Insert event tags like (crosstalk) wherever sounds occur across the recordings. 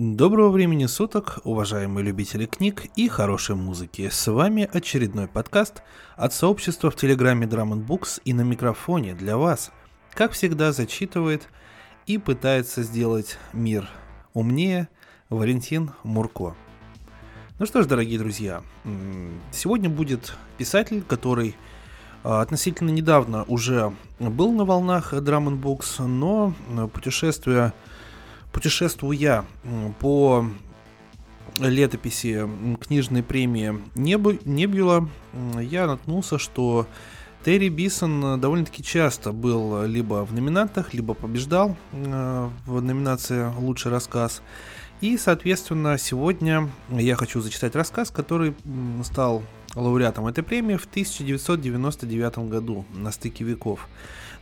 Доброго времени суток, уважаемые любители книг и хорошей музыки. С вами очередной подкаст от сообщества в Телеграме Drum Books и на микрофоне для вас, как всегда, зачитывает и пытается сделать мир умнее Валентин Мурко. Ну что ж, дорогие друзья, сегодня будет писатель, который а, относительно недавно уже был на волнах Drum Books, но путешествуя путешествуя по летописи книжной премии Небюла, я наткнулся, что Терри Бисон довольно-таки часто был либо в номинантах, либо побеждал э, в номинации «Лучший рассказ». И, соответственно, сегодня я хочу зачитать рассказ, который стал лауреатом этой премии в 1999 году на стыке веков.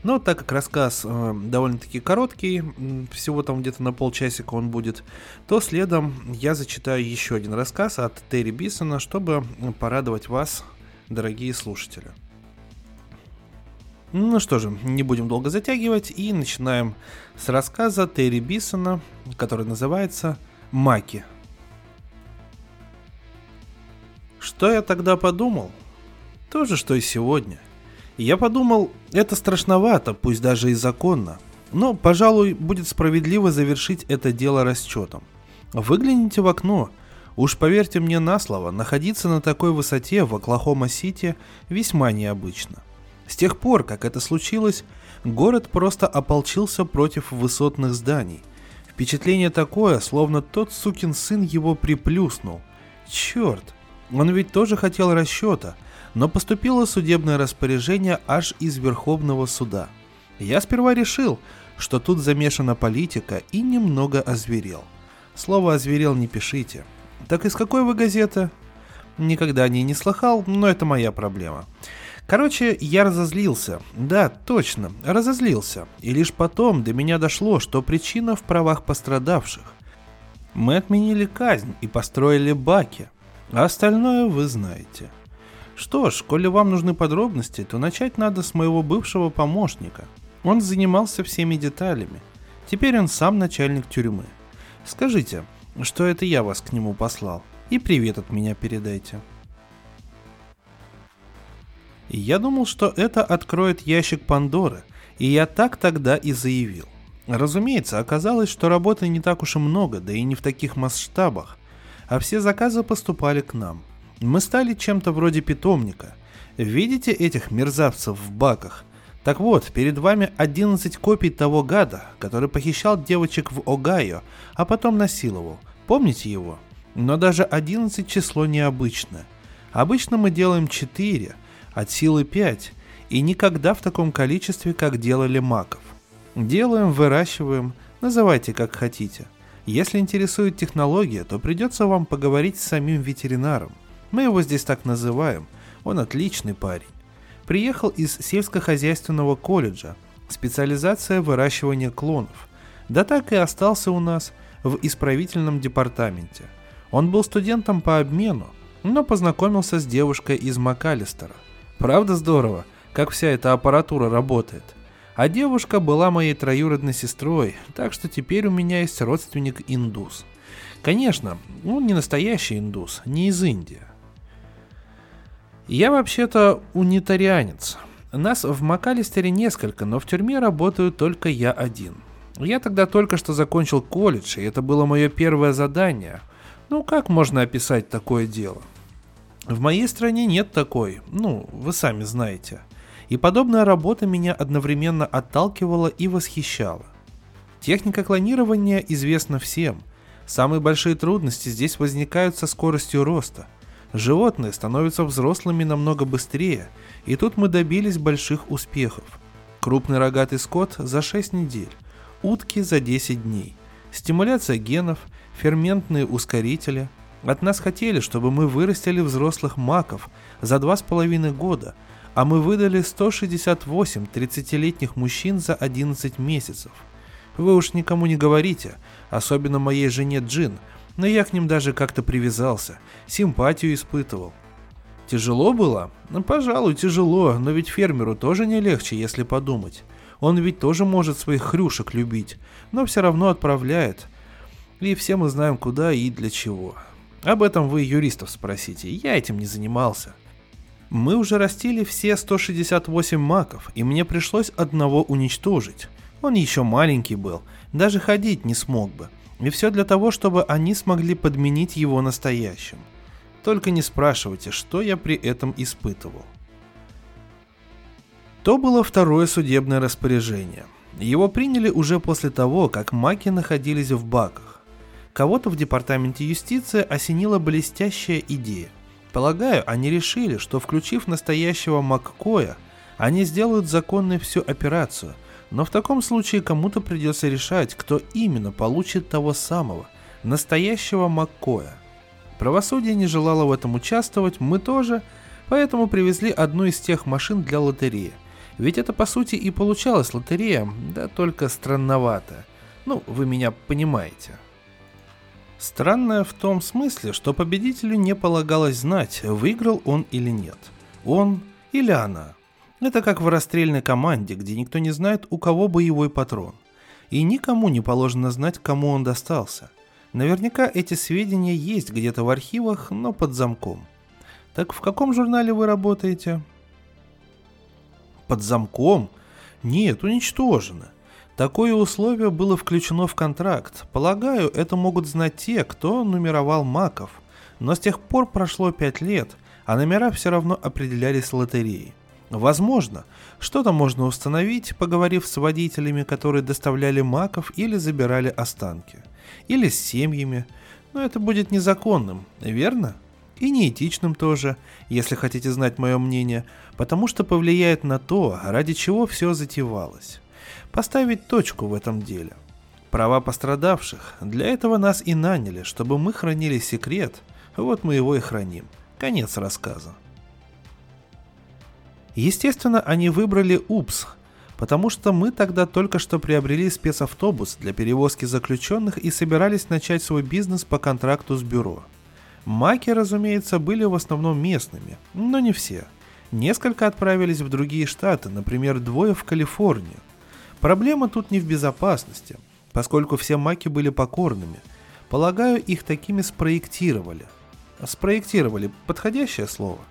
Но так как рассказ э, довольно-таки короткий, всего там где-то на полчасика он будет, то следом я зачитаю еще один рассказ от Терри Бисона, чтобы порадовать вас, дорогие слушатели. Ну что же, не будем долго затягивать и начинаем с рассказа Терри Бисона, который называется «Маки». Что я тогда подумал? То же, что и сегодня. Я подумал, это страшновато, пусть даже и законно. Но, пожалуй, будет справедливо завершить это дело расчетом. Выгляните в окно. Уж поверьте мне на слово, находиться на такой высоте в Оклахома-Сити весьма необычно. С тех пор, как это случилось, город просто ополчился против высотных зданий. Впечатление такое, словно тот сукин сын его приплюснул. Черт, он ведь тоже хотел расчета – но поступило судебное распоряжение аж из Верховного суда. Я сперва решил, что тут замешана политика и немного озверел. Слово «озверел» не пишите. Так из какой вы газеты? Никогда о ней не слыхал, но это моя проблема. Короче, я разозлился. Да, точно, разозлился. И лишь потом до меня дошло, что причина в правах пострадавших. Мы отменили казнь и построили баки. А остальное вы знаете. Что ж, коли вам нужны подробности, то начать надо с моего бывшего помощника. Он занимался всеми деталями. Теперь он сам начальник тюрьмы. Скажите, что это я вас к нему послал. И привет от меня передайте. Я думал, что это откроет ящик Пандоры, и я так тогда и заявил. Разумеется, оказалось, что работы не так уж и много, да и не в таких масштабах, а все заказы поступали к нам – мы стали чем-то вроде питомника. Видите этих мерзавцев в баках? Так вот, перед вами 11 копий того гада, который похищал девочек в Огайо, а потом насиловал. Помните его? Но даже 11 число необычное. Обычно мы делаем 4, от силы 5, и никогда в таком количестве, как делали маков. Делаем, выращиваем, называйте как хотите. Если интересует технология, то придется вам поговорить с самим ветеринаром. Мы его здесь так называем. Он отличный парень. Приехал из сельскохозяйственного колледжа. Специализация выращивания клонов. Да так и остался у нас в исправительном департаменте. Он был студентом по обмену, но познакомился с девушкой из МакАлистера. Правда здорово, как вся эта аппаратура работает. А девушка была моей троюродной сестрой, так что теперь у меня есть родственник индус. Конечно, он не настоящий индус, не из Индии. Я вообще-то унитарианец. Нас в МакАлистере несколько, но в тюрьме работаю только я один. Я тогда только что закончил колледж, и это было мое первое задание. Ну, как можно описать такое дело? В моей стране нет такой, ну, вы сами знаете. И подобная работа меня одновременно отталкивала и восхищала. Техника клонирования известна всем. Самые большие трудности здесь возникают со скоростью роста – Животные становятся взрослыми намного быстрее, и тут мы добились больших успехов. Крупный рогатый скот за 6 недель, утки за 10 дней, стимуляция генов, ферментные ускорители. От нас хотели, чтобы мы вырастили взрослых маков за 2,5 года, а мы выдали 168 30-летних мужчин за 11 месяцев. Вы уж никому не говорите, особенно моей жене Джин – но я к ним даже как-то привязался, симпатию испытывал. Тяжело было? Ну, пожалуй, тяжело, но ведь фермеру тоже не легче, если подумать. Он ведь тоже может своих хрюшек любить, но все равно отправляет. И все мы знаем куда и для чего. Об этом вы юристов спросите, я этим не занимался. Мы уже растили все 168 маков, и мне пришлось одного уничтожить. Он еще маленький был, даже ходить не смог бы. И все для того, чтобы они смогли подменить его настоящим. Только не спрашивайте, что я при этом испытывал. То было второе судебное распоряжение. Его приняли уже после того, как маки находились в баках. Кого-то в департаменте юстиции осенила блестящая идея. Полагаю, они решили, что включив настоящего Маккоя, они сделают законной всю операцию – но в таком случае кому-то придется решать, кто именно получит того самого, настоящего Маккоя. Правосудие не желало в этом участвовать, мы тоже, поэтому привезли одну из тех машин для лотереи. Ведь это по сути и получалась лотерея, да только странновато. Ну, вы меня понимаете. Странное в том смысле, что победителю не полагалось знать, выиграл он или нет. Он или она. Это как в расстрельной команде, где никто не знает, у кого боевой патрон. И никому не положено знать, кому он достался. Наверняка эти сведения есть где-то в архивах, но под замком. Так в каком журнале вы работаете? Под замком? Нет, уничтожено. Такое условие было включено в контракт. Полагаю, это могут знать те, кто нумеровал маков. Но с тех пор прошло пять лет, а номера все равно определялись лотереей. Возможно, что-то можно установить, поговорив с водителями, которые доставляли маков или забирали останки. Или с семьями. Но это будет незаконным, верно? И неэтичным тоже, если хотите знать мое мнение, потому что повлияет на то, ради чего все затевалось. Поставить точку в этом деле. Права пострадавших, для этого нас и наняли, чтобы мы хранили секрет, вот мы его и храним. Конец рассказа. Естественно, они выбрали УПС, потому что мы тогда только что приобрели спецавтобус для перевозки заключенных и собирались начать свой бизнес по контракту с бюро. Маки, разумеется, были в основном местными, но не все. Несколько отправились в другие штаты, например, двое в Калифорнию. Проблема тут не в безопасности, поскольку все маки были покорными. Полагаю, их такими спроектировали. Спроектировали – подходящее слово –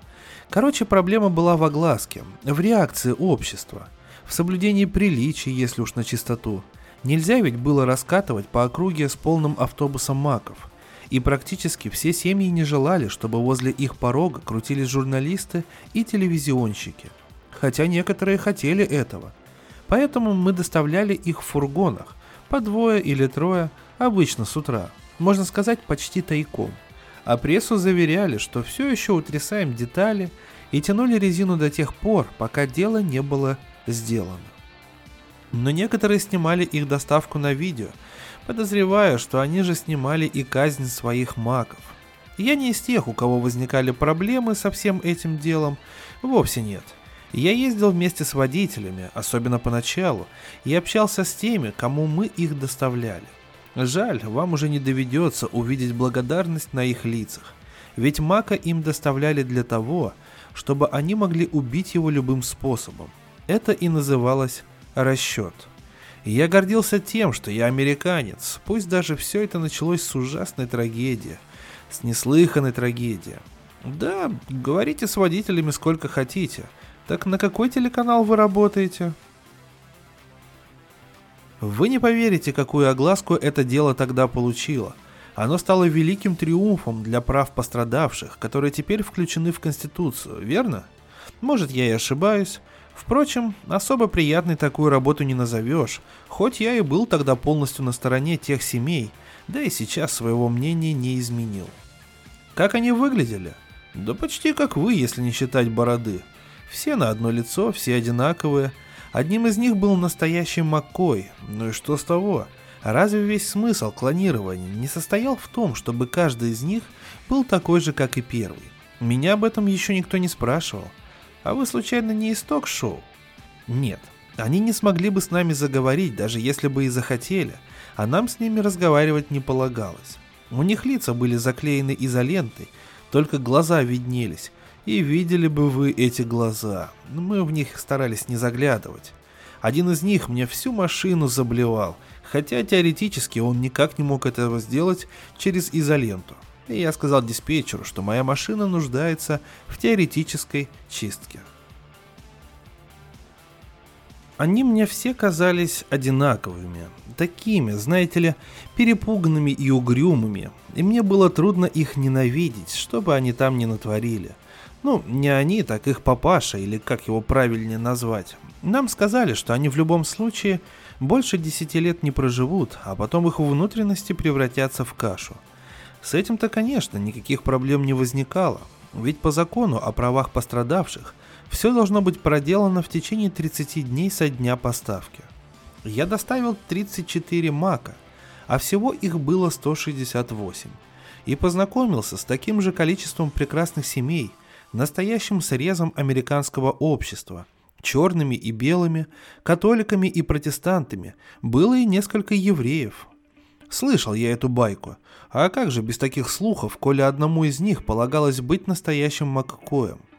Короче, проблема была в огласке, в реакции общества, в соблюдении приличий, если уж на чистоту. Нельзя ведь было раскатывать по округе с полным автобусом маков. И практически все семьи не желали, чтобы возле их порога крутились журналисты и телевизионщики. Хотя некоторые хотели этого. Поэтому мы доставляли их в фургонах, по двое или трое, обычно с утра. Можно сказать, почти тайком а прессу заверяли, что все еще утрясаем детали и тянули резину до тех пор, пока дело не было сделано. Но некоторые снимали их доставку на видео, подозревая, что они же снимали и казнь своих маков. Я не из тех, у кого возникали проблемы со всем этим делом, вовсе нет. Я ездил вместе с водителями, особенно поначалу, и общался с теми, кому мы их доставляли. Жаль, вам уже не доведется увидеть благодарность на их лицах. Ведь Мака им доставляли для того, чтобы они могли убить его любым способом. Это и называлось расчет. я гордился тем, что я американец, пусть даже все это началось с ужасной трагедии, с неслыханной трагедии. Да, говорите с водителями сколько хотите. Так на какой телеканал вы работаете? Вы не поверите, какую огласку это дело тогда получило. Оно стало великим триумфом для прав пострадавших, которые теперь включены в Конституцию, верно? Может, я и ошибаюсь. Впрочем, особо приятной такую работу не назовешь, хоть я и был тогда полностью на стороне тех семей, да и сейчас своего мнения не изменил. Как они выглядели? Да почти как вы, если не считать бороды. Все на одно лицо, все одинаковые – Одним из них был настоящий Маккой. Ну и что с того? Разве весь смысл клонирования не состоял в том, чтобы каждый из них был такой же, как и первый? Меня об этом еще никто не спрашивал. А вы случайно не из ток-шоу? Нет, они не смогли бы с нами заговорить, даже если бы и захотели, а нам с ними разговаривать не полагалось. У них лица были заклеены изолентой, только глаза виднелись, и видели бы вы эти глаза. Мы в них старались не заглядывать. Один из них мне всю машину заблевал, Хотя теоретически он никак не мог этого сделать через изоленту. И я сказал диспетчеру, что моя машина нуждается в теоретической чистке. Они мне все казались одинаковыми, такими, знаете ли, перепуганными и угрюмыми, и мне было трудно их ненавидеть, что бы они там ни натворили. Ну, не они, так их папаша, или как его правильнее назвать. Нам сказали, что они в любом случае больше десяти лет не проживут, а потом их внутренности превратятся в кашу. С этим-то, конечно, никаких проблем не возникало, ведь по закону о правах пострадавших все должно быть проделано в течение 30 дней со дня поставки. Я доставил 34 мака, а всего их было 168, и познакомился с таким же количеством прекрасных семей, настоящим срезом американского общества, черными и белыми, католиками и протестантами, было и несколько евреев. Слышал я эту байку, а как же без таких слухов, коли одному из них полагалось быть настоящим Маккоем –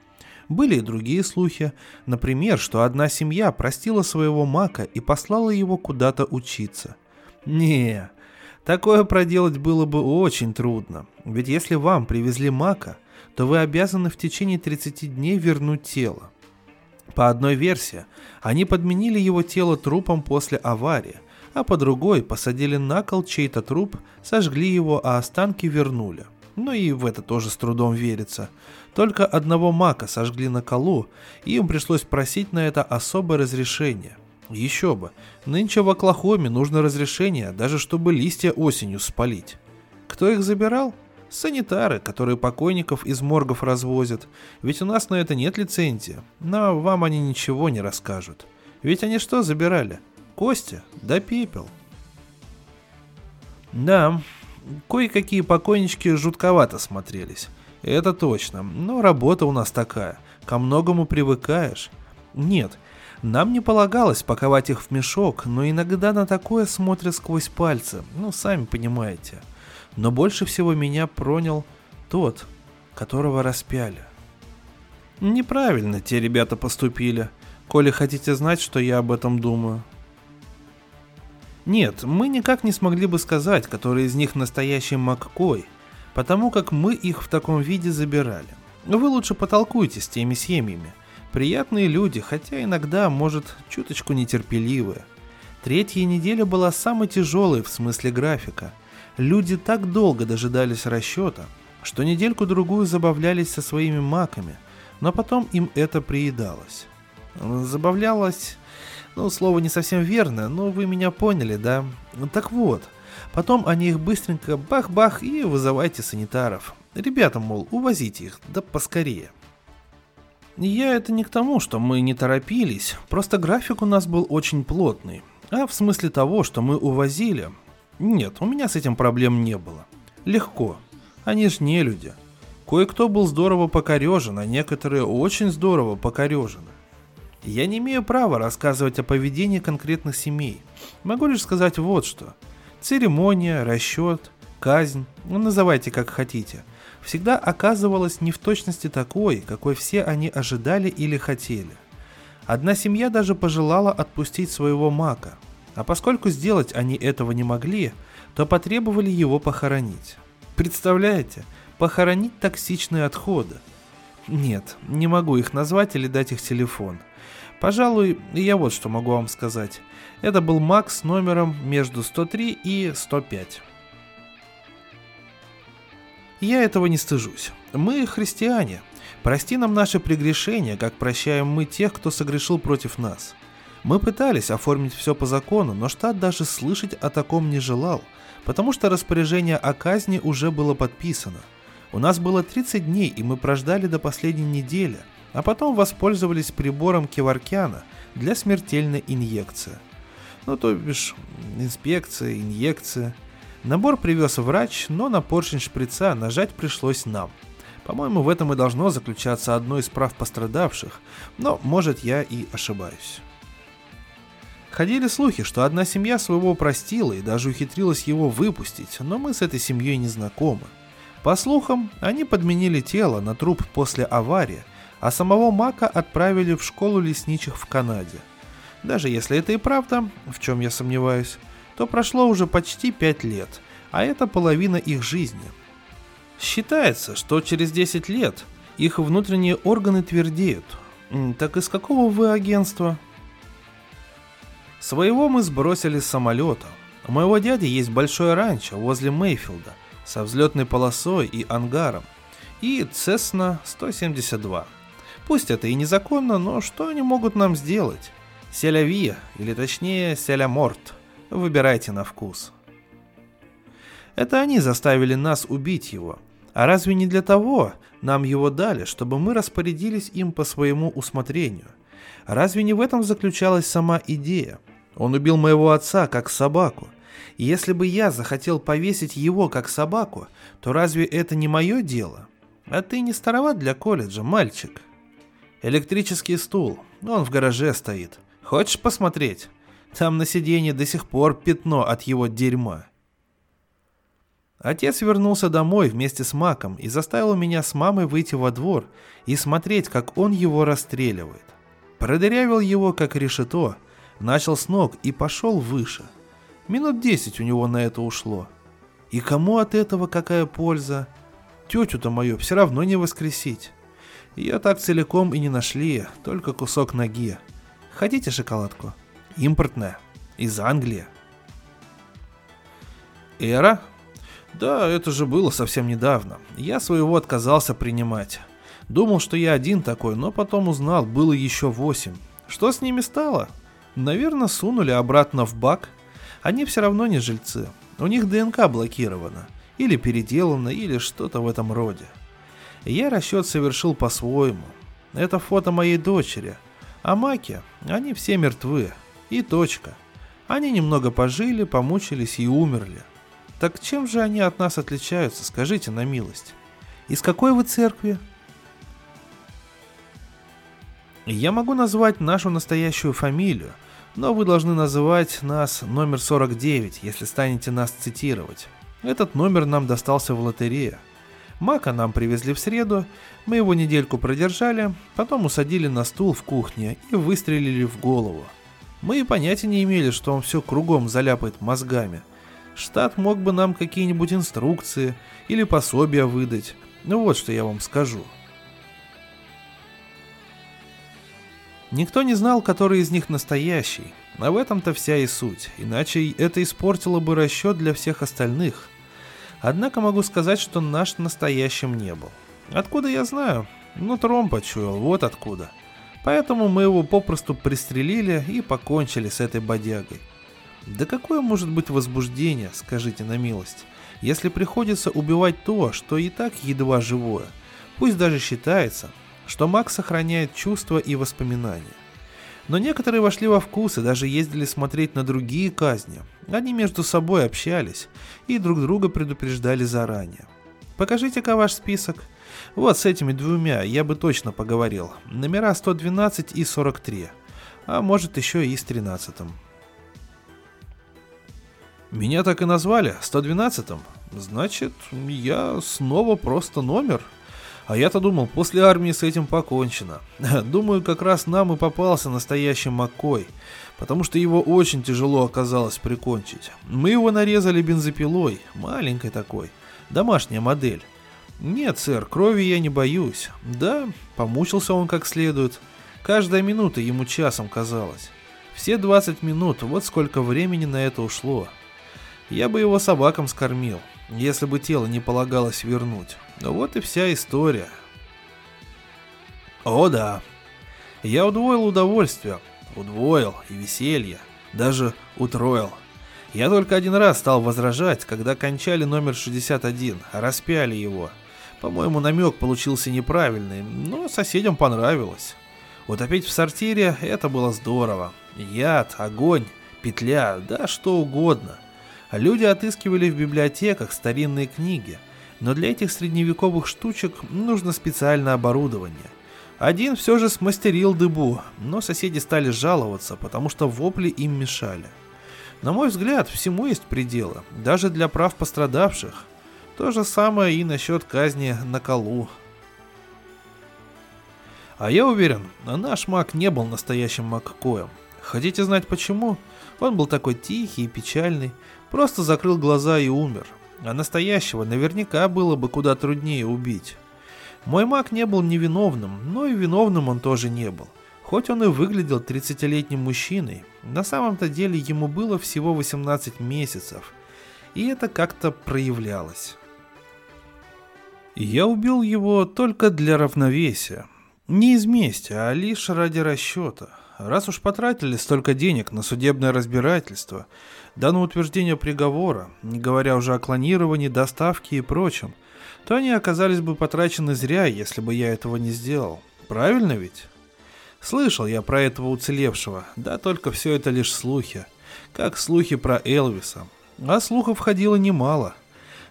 были и другие слухи, например, что одна семья простила своего мака и послала его куда-то учиться. Не, такое проделать было бы очень трудно, ведь если вам привезли мака, то вы обязаны в течение 30 дней вернуть тело. По одной версии, они подменили его тело трупом после аварии, а по другой посадили на кол чей-то труп, сожгли его, а останки вернули. Ну и в это тоже с трудом верится. Только одного мака сожгли на колу, и им пришлось просить на это особое разрешение. Еще бы, нынче в Оклахоме нужно разрешение, даже чтобы листья осенью спалить. Кто их забирал? Санитары, которые покойников из моргов развозят. Ведь у нас на это нет лицензии, но вам они ничего не расскажут. Ведь они что забирали? Кости? Да пепел. Да, кое-какие покойнички жутковато смотрелись. Это точно. Но работа у нас такая. Ко многому привыкаешь. Нет, нам не полагалось паковать их в мешок, но иногда на такое смотрят сквозь пальцы. Ну, сами понимаете. Но больше всего меня пронял тот, которого распяли. Неправильно те ребята поступили, коли хотите знать, что я об этом думаю. Нет, мы никак не смогли бы сказать, который из них настоящий Маккой – потому как мы их в таком виде забирали. Вы лучше потолкуйте с теми семьями. Приятные люди, хотя иногда, может, чуточку нетерпеливые. Третья неделя была самой тяжелой в смысле графика. Люди так долго дожидались расчета, что недельку-другую забавлялись со своими маками, но потом им это приедалось. Забавлялось, ну, слово не совсем верно, но вы меня поняли, да? Так вот, Потом они их быстренько бах-бах и вызывайте санитаров. Ребята, мол, увозите их, да поскорее. Я это не к тому, что мы не торопились, просто график у нас был очень плотный. А в смысле того, что мы увозили... Нет, у меня с этим проблем не было. Легко. Они ж не люди. Кое-кто был здорово покорежен, а некоторые очень здорово покорежены. Я не имею права рассказывать о поведении конкретных семей. Могу лишь сказать вот что – Церемония, расчет, казнь, ну, называйте как хотите, всегда оказывалась не в точности такой, какой все они ожидали или хотели. Одна семья даже пожелала отпустить своего мака, а поскольку сделать они этого не могли, то потребовали его похоронить. Представляете, похоронить токсичные отходы. Нет, не могу их назвать или дать их телефон. Пожалуй, я вот что могу вам сказать. Это был Макс с номером между 103 и 105. Я этого не стыжусь. Мы христиане. Прости нам наши прегрешения, как прощаем мы тех, кто согрешил против нас. Мы пытались оформить все по закону, но штат даже слышать о таком не желал, потому что распоряжение о казни уже было подписано. У нас было 30 дней, и мы прождали до последней недели, а потом воспользовались прибором Кеваркяна для смертельной инъекции. Ну, то бишь, инспекция, инъекция. Набор привез врач, но на поршень шприца нажать пришлось нам. По-моему, в этом и должно заключаться одно из прав пострадавших, но, может, я и ошибаюсь. Ходили слухи, что одна семья своего простила и даже ухитрилась его выпустить, но мы с этой семьей не знакомы. По слухам, они подменили тело на труп после аварии, а самого Мака отправили в школу лесничих в Канаде – даже если это и правда, в чем я сомневаюсь, то прошло уже почти пять лет, а это половина их жизни. Считается, что через 10 лет их внутренние органы твердеют. Так из какого вы агентства? Своего мы сбросили с самолета. У моего дяди есть большое ранчо возле Мейфилда со взлетной полосой и ангаром. И Цесна 172. Пусть это и незаконно, но что они могут нам сделать? Селяви, или точнее Селяморт. Выбирайте на вкус. Это они заставили нас убить его. А разве не для того нам его дали, чтобы мы распорядились им по своему усмотрению? Разве не в этом заключалась сама идея? Он убил моего отца как собаку. И если бы я захотел повесить его как собаку, то разве это не мое дело? А ты не староват для колледжа, мальчик. Электрический стул, он в гараже стоит. Хочешь посмотреть? Там на сиденье до сих пор пятно от его дерьма. Отец вернулся домой вместе с Маком и заставил меня с мамой выйти во двор и смотреть, как он его расстреливает. Продырявил его, как решето, начал с ног и пошел выше. Минут десять у него на это ушло. И кому от этого какая польза? Тетю-то мою все равно не воскресить. Ее так целиком и не нашли, только кусок ноги. Хотите шоколадку? Импортная. Из Англии. Эра? Да, это же было совсем недавно. Я своего отказался принимать. Думал, что я один такой, но потом узнал, было еще восемь. Что с ними стало? Наверное, сунули обратно в бак. Они все равно не жильцы. У них ДНК блокирована. Или переделана, или что-то в этом роде. Я расчет совершил по-своему. Это фото моей дочери. А Маки, они все мертвы. И точка. Они немного пожили, помучились и умерли. Так чем же они от нас отличаются, скажите на милость? Из какой вы церкви? Я могу назвать нашу настоящую фамилию, но вы должны называть нас номер 49, если станете нас цитировать. Этот номер нам достался в лотерее. Мака нам привезли в среду, мы его недельку продержали, потом усадили на стул в кухне и выстрелили в голову. Мы и понятия не имели, что он все кругом заляпает мозгами. Штат мог бы нам какие-нибудь инструкции или пособия выдать. Ну вот что я вам скажу. Никто не знал, который из них настоящий, а в этом-то вся и суть, иначе это испортило бы расчет для всех остальных – Однако могу сказать, что наш настоящим не был. Откуда я знаю? Нутром почуял, вот откуда. Поэтому мы его попросту пристрелили и покончили с этой бодягой. Да какое может быть возбуждение, скажите на милость, если приходится убивать то, что и так едва живое. Пусть даже считается, что маг сохраняет чувства и воспоминания. Но некоторые вошли во вкус и даже ездили смотреть на другие казни. Они между собой общались и друг друга предупреждали заранее. Покажите-ка ваш список. Вот с этими двумя я бы точно поговорил. Номера 112 и 43. А может еще и с 13. Меня так и назвали, 112-м. Значит, я снова просто номер. А я-то думал, после армии с этим покончено. (laughs) Думаю, как раз нам и попался настоящий Маккой, потому что его очень тяжело оказалось прикончить. Мы его нарезали бензопилой, маленькой такой, домашняя модель. Нет, сэр, крови я не боюсь. Да, помучился он как следует. Каждая минута ему часом казалась. Все 20 минут, вот сколько времени на это ушло. Я бы его собакам скормил, если бы тело не полагалось вернуть. Но вот и вся история. О да, я удвоил удовольствие, удвоил и веселье, даже утроил. Я только один раз стал возражать, когда кончали номер 61, распяли его. По-моему, намек получился неправильный, но соседям понравилось. Утопить в сортире – это было здорово. Яд, огонь, петля, да что угодно. Люди отыскивали в библиотеках старинные книги, но для этих средневековых штучек нужно специальное оборудование. Один все же смастерил дыбу, но соседи стали жаловаться, потому что вопли им мешали. На мой взгляд, всему есть пределы, даже для прав пострадавших. То же самое и насчет казни на колу. А я уверен, наш маг не был настоящим Маккоем. Хотите знать почему? Он был такой тихий и печальный, просто закрыл глаза и умер. А настоящего наверняка было бы куда труднее убить. Мой маг не был невиновным, но и виновным он тоже не был. Хоть он и выглядел 30-летним мужчиной, на самом-то деле ему было всего 18 месяцев, и это как-то проявлялось. Я убил его только для равновесия. Не из мести, а лишь ради расчета. Раз уж потратили столько денег на судебное разбирательство, да на утверждение приговора, не говоря уже о клонировании, доставке и прочем, то они оказались бы потрачены зря, если бы я этого не сделал. Правильно ведь? Слышал я про этого уцелевшего, да только все это лишь слухи. Как слухи про Элвиса. А слухов ходило немало.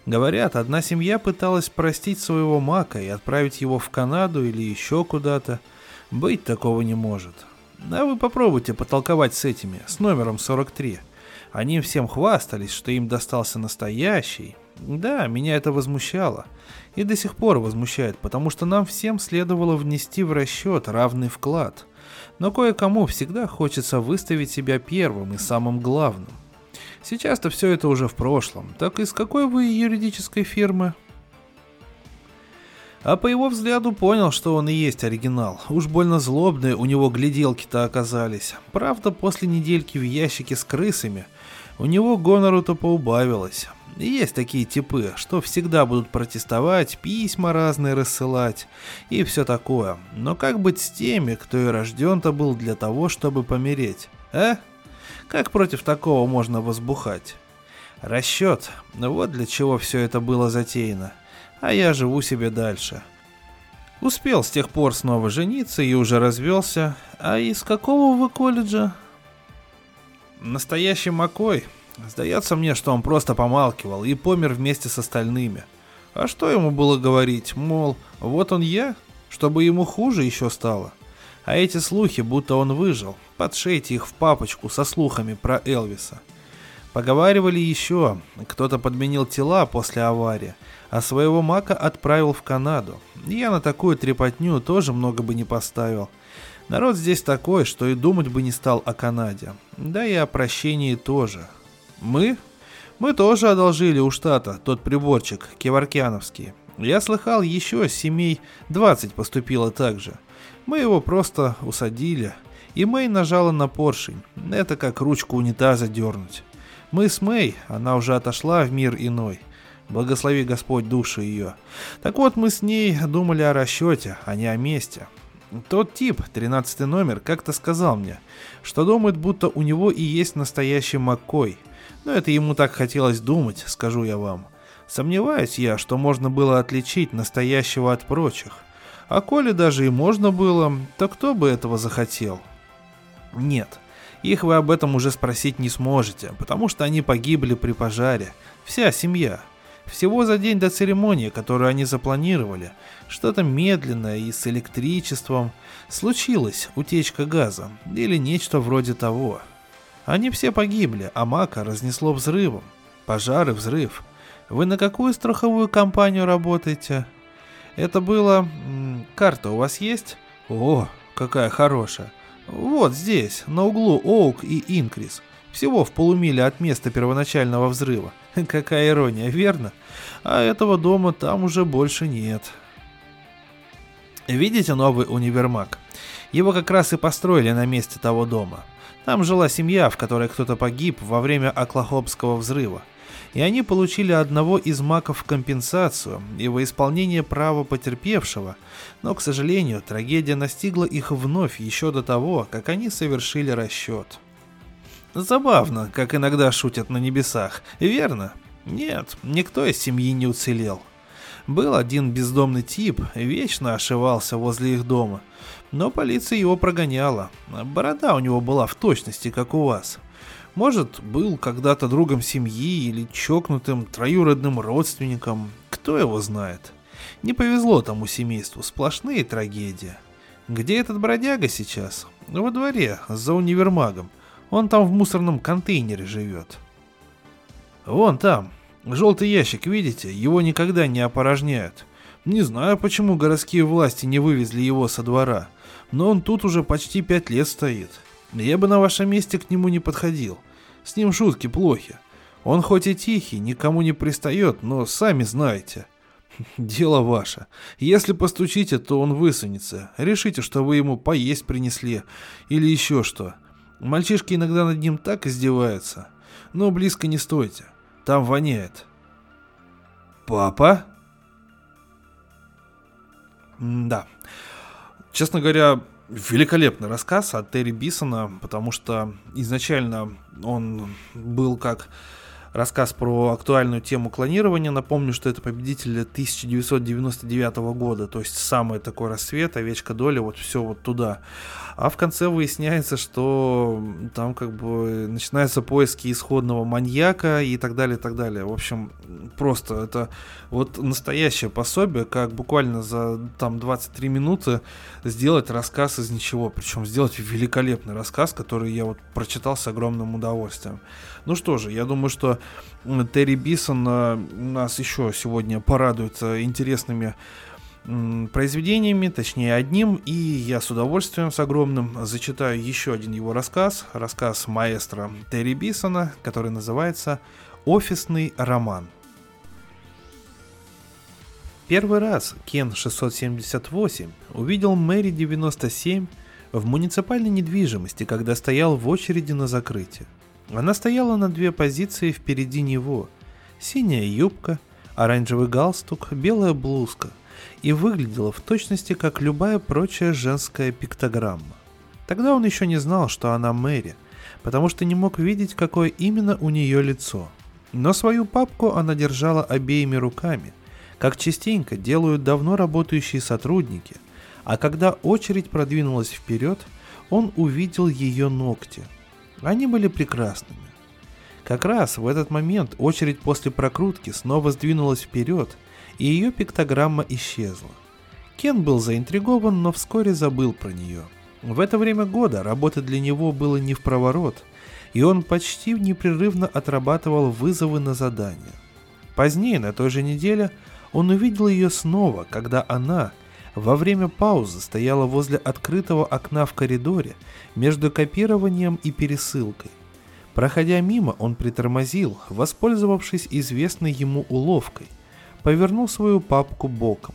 Говорят, одна семья пыталась простить своего мака и отправить его в Канаду или еще куда-то. Быть такого не может. А вы попробуйте потолковать с этими, с номером 43. Они всем хвастались, что им достался настоящий. Да, меня это возмущало. И до сих пор возмущает, потому что нам всем следовало внести в расчет равный вклад. Но кое-кому всегда хочется выставить себя первым и самым главным. Сейчас-то все это уже в прошлом. Так из какой вы юридической фирмы? А по его взгляду понял, что он и есть оригинал. Уж больно злобные у него гляделки-то оказались. Правда, после недельки в ящике с крысами у него гонору-то поубавилось. Есть такие типы, что всегда будут протестовать, письма разные рассылать и все такое. Но как быть с теми, кто и рожден-то был для того, чтобы помереть, а? Как против такого можно возбухать? Расчет. Вот для чего все это было затеяно а я живу себе дальше. Успел с тех пор снова жениться и уже развелся. А из какого вы колледжа? Настоящий Макой. Сдается мне, что он просто помалкивал и помер вместе с остальными. А что ему было говорить? Мол, вот он я, чтобы ему хуже еще стало. А эти слухи, будто он выжил, подшейте их в папочку со слухами про Элвиса. Поговаривали еще, кто-то подменил тела после аварии, а своего мака отправил в Канаду. Я на такую трепотню тоже много бы не поставил. Народ здесь такой, что и думать бы не стал о Канаде. Да и о прощении тоже. Мы? Мы тоже одолжили у штата тот приборчик, кеваркяновский. Я слыхал, еще семей 20 поступило так же. Мы его просто усадили, и Мэй нажала на поршень. Это как ручку унитаза дернуть. Мы с Мэй, она уже отошла в мир иной. Благослови Господь душу ее. Так вот, мы с ней думали о расчете, а не о месте. Тот тип, 13 номер, как-то сказал мне, что думает, будто у него и есть настоящий Маккой. Но это ему так хотелось думать, скажу я вам. Сомневаюсь я, что можно было отличить настоящего от прочих. А коли даже и можно было, то кто бы этого захотел? Нет, их вы об этом уже спросить не сможете, потому что они погибли при пожаре. Вся семья. Всего за день до церемонии, которую они запланировали, что-то медленное и с электричеством, случилась утечка газа или нечто вроде того. Они все погибли, а Мака разнесло взрывом. Пожар и взрыв. Вы на какую страховую компанию работаете? Это было... Карта у вас есть? О, какая хорошая. Вот здесь, на углу Оук и Инкрис. Всего в полумиле от места первоначального взрыва. (laughs) Какая ирония, верно? А этого дома там уже больше нет. Видите новый универмаг? Его как раз и построили на месте того дома. Там жила семья, в которой кто-то погиб во время Оклахомского взрыва и они получили одного из маков в компенсацию и во исполнение права потерпевшего, но, к сожалению, трагедия настигла их вновь еще до того, как они совершили расчет. Забавно, как иногда шутят на небесах, верно? Нет, никто из семьи не уцелел. Был один бездомный тип, вечно ошивался возле их дома, но полиция его прогоняла. Борода у него была в точности, как у вас. Может, был когда-то другом семьи или чокнутым троюродным родственником, кто его знает. Не повезло тому семейству, сплошные трагедии. Где этот бродяга сейчас? Во дворе, за универмагом. Он там в мусорном контейнере живет. Вон там, желтый ящик, видите? Его никогда не опорожняют. Не знаю, почему городские власти не вывезли его со двора, но он тут уже почти пять лет стоит. Я бы на вашем месте к нему не подходил. С ним шутки плохи. Он хоть и тихий, никому не пристает, но сами знаете. (laughs) Дело ваше. Если постучите, то он высунется. Решите, что вы ему поесть принесли или еще что. Мальчишки иногда над ним так издеваются. Но близко не стойте. Там воняет. Папа? Да. Честно говоря, великолепный рассказ от Терри Бисона, потому что изначально он был как рассказ про актуальную тему клонирования. Напомню, что это победители 1999 года, то есть самый такой рассвет, овечка доля, вот все вот туда. А в конце выясняется, что там как бы начинаются поиски исходного маньяка и так далее, и так далее. В общем, просто это вот настоящее пособие, как буквально за там 23 минуты сделать рассказ из ничего. Причем сделать великолепный рассказ, который я вот прочитал с огромным удовольствием. Ну что же, я думаю, что Терри Бисон э, нас еще сегодня порадует интересными произведениями, точнее одним, и я с удовольствием, с огромным, зачитаю еще один его рассказ, рассказ маэстро Терри Бисона, который называется «Офисный роман». Первый раз Кен 678 увидел Мэри 97 в муниципальной недвижимости, когда стоял в очереди на закрытие. Она стояла на две позиции впереди него. Синяя юбка, оранжевый галстук, белая блузка – и выглядела в точности как любая прочая женская пиктограмма. Тогда он еще не знал, что она Мэри, потому что не мог видеть, какое именно у нее лицо. Но свою папку она держала обеими руками, как частенько делают давно работающие сотрудники, а когда очередь продвинулась вперед, он увидел ее ногти. Они были прекрасными. Как раз в этот момент очередь после прокрутки снова сдвинулась вперед, и ее пиктограмма исчезла. Кен был заинтригован, но вскоре забыл про нее. В это время года работы для него было не в проворот, и он почти непрерывно отрабатывал вызовы на задание. Позднее, на той же неделе, он увидел ее снова, когда она во время паузы стояла возле открытого окна в коридоре между копированием и пересылкой. Проходя мимо, он притормозил, воспользовавшись известной ему уловкой – повернул свою папку боком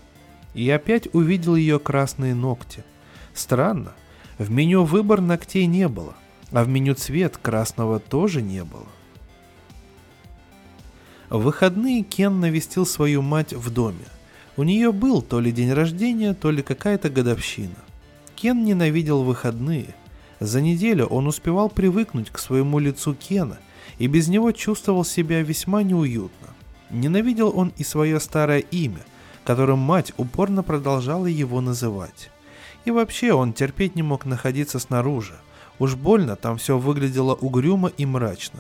и опять увидел ее красные ногти. Странно, в меню выбор ногтей не было, а в меню цвет красного тоже не было. В выходные Кен навестил свою мать в доме. У нее был то ли день рождения, то ли какая-то годовщина. Кен ненавидел выходные. За неделю он успевал привыкнуть к своему лицу Кена и без него чувствовал себя весьма неуютно. Ненавидел он и свое старое имя, которым мать упорно продолжала его называть. И вообще он терпеть не мог находиться снаружи. Уж больно там все выглядело угрюмо и мрачно.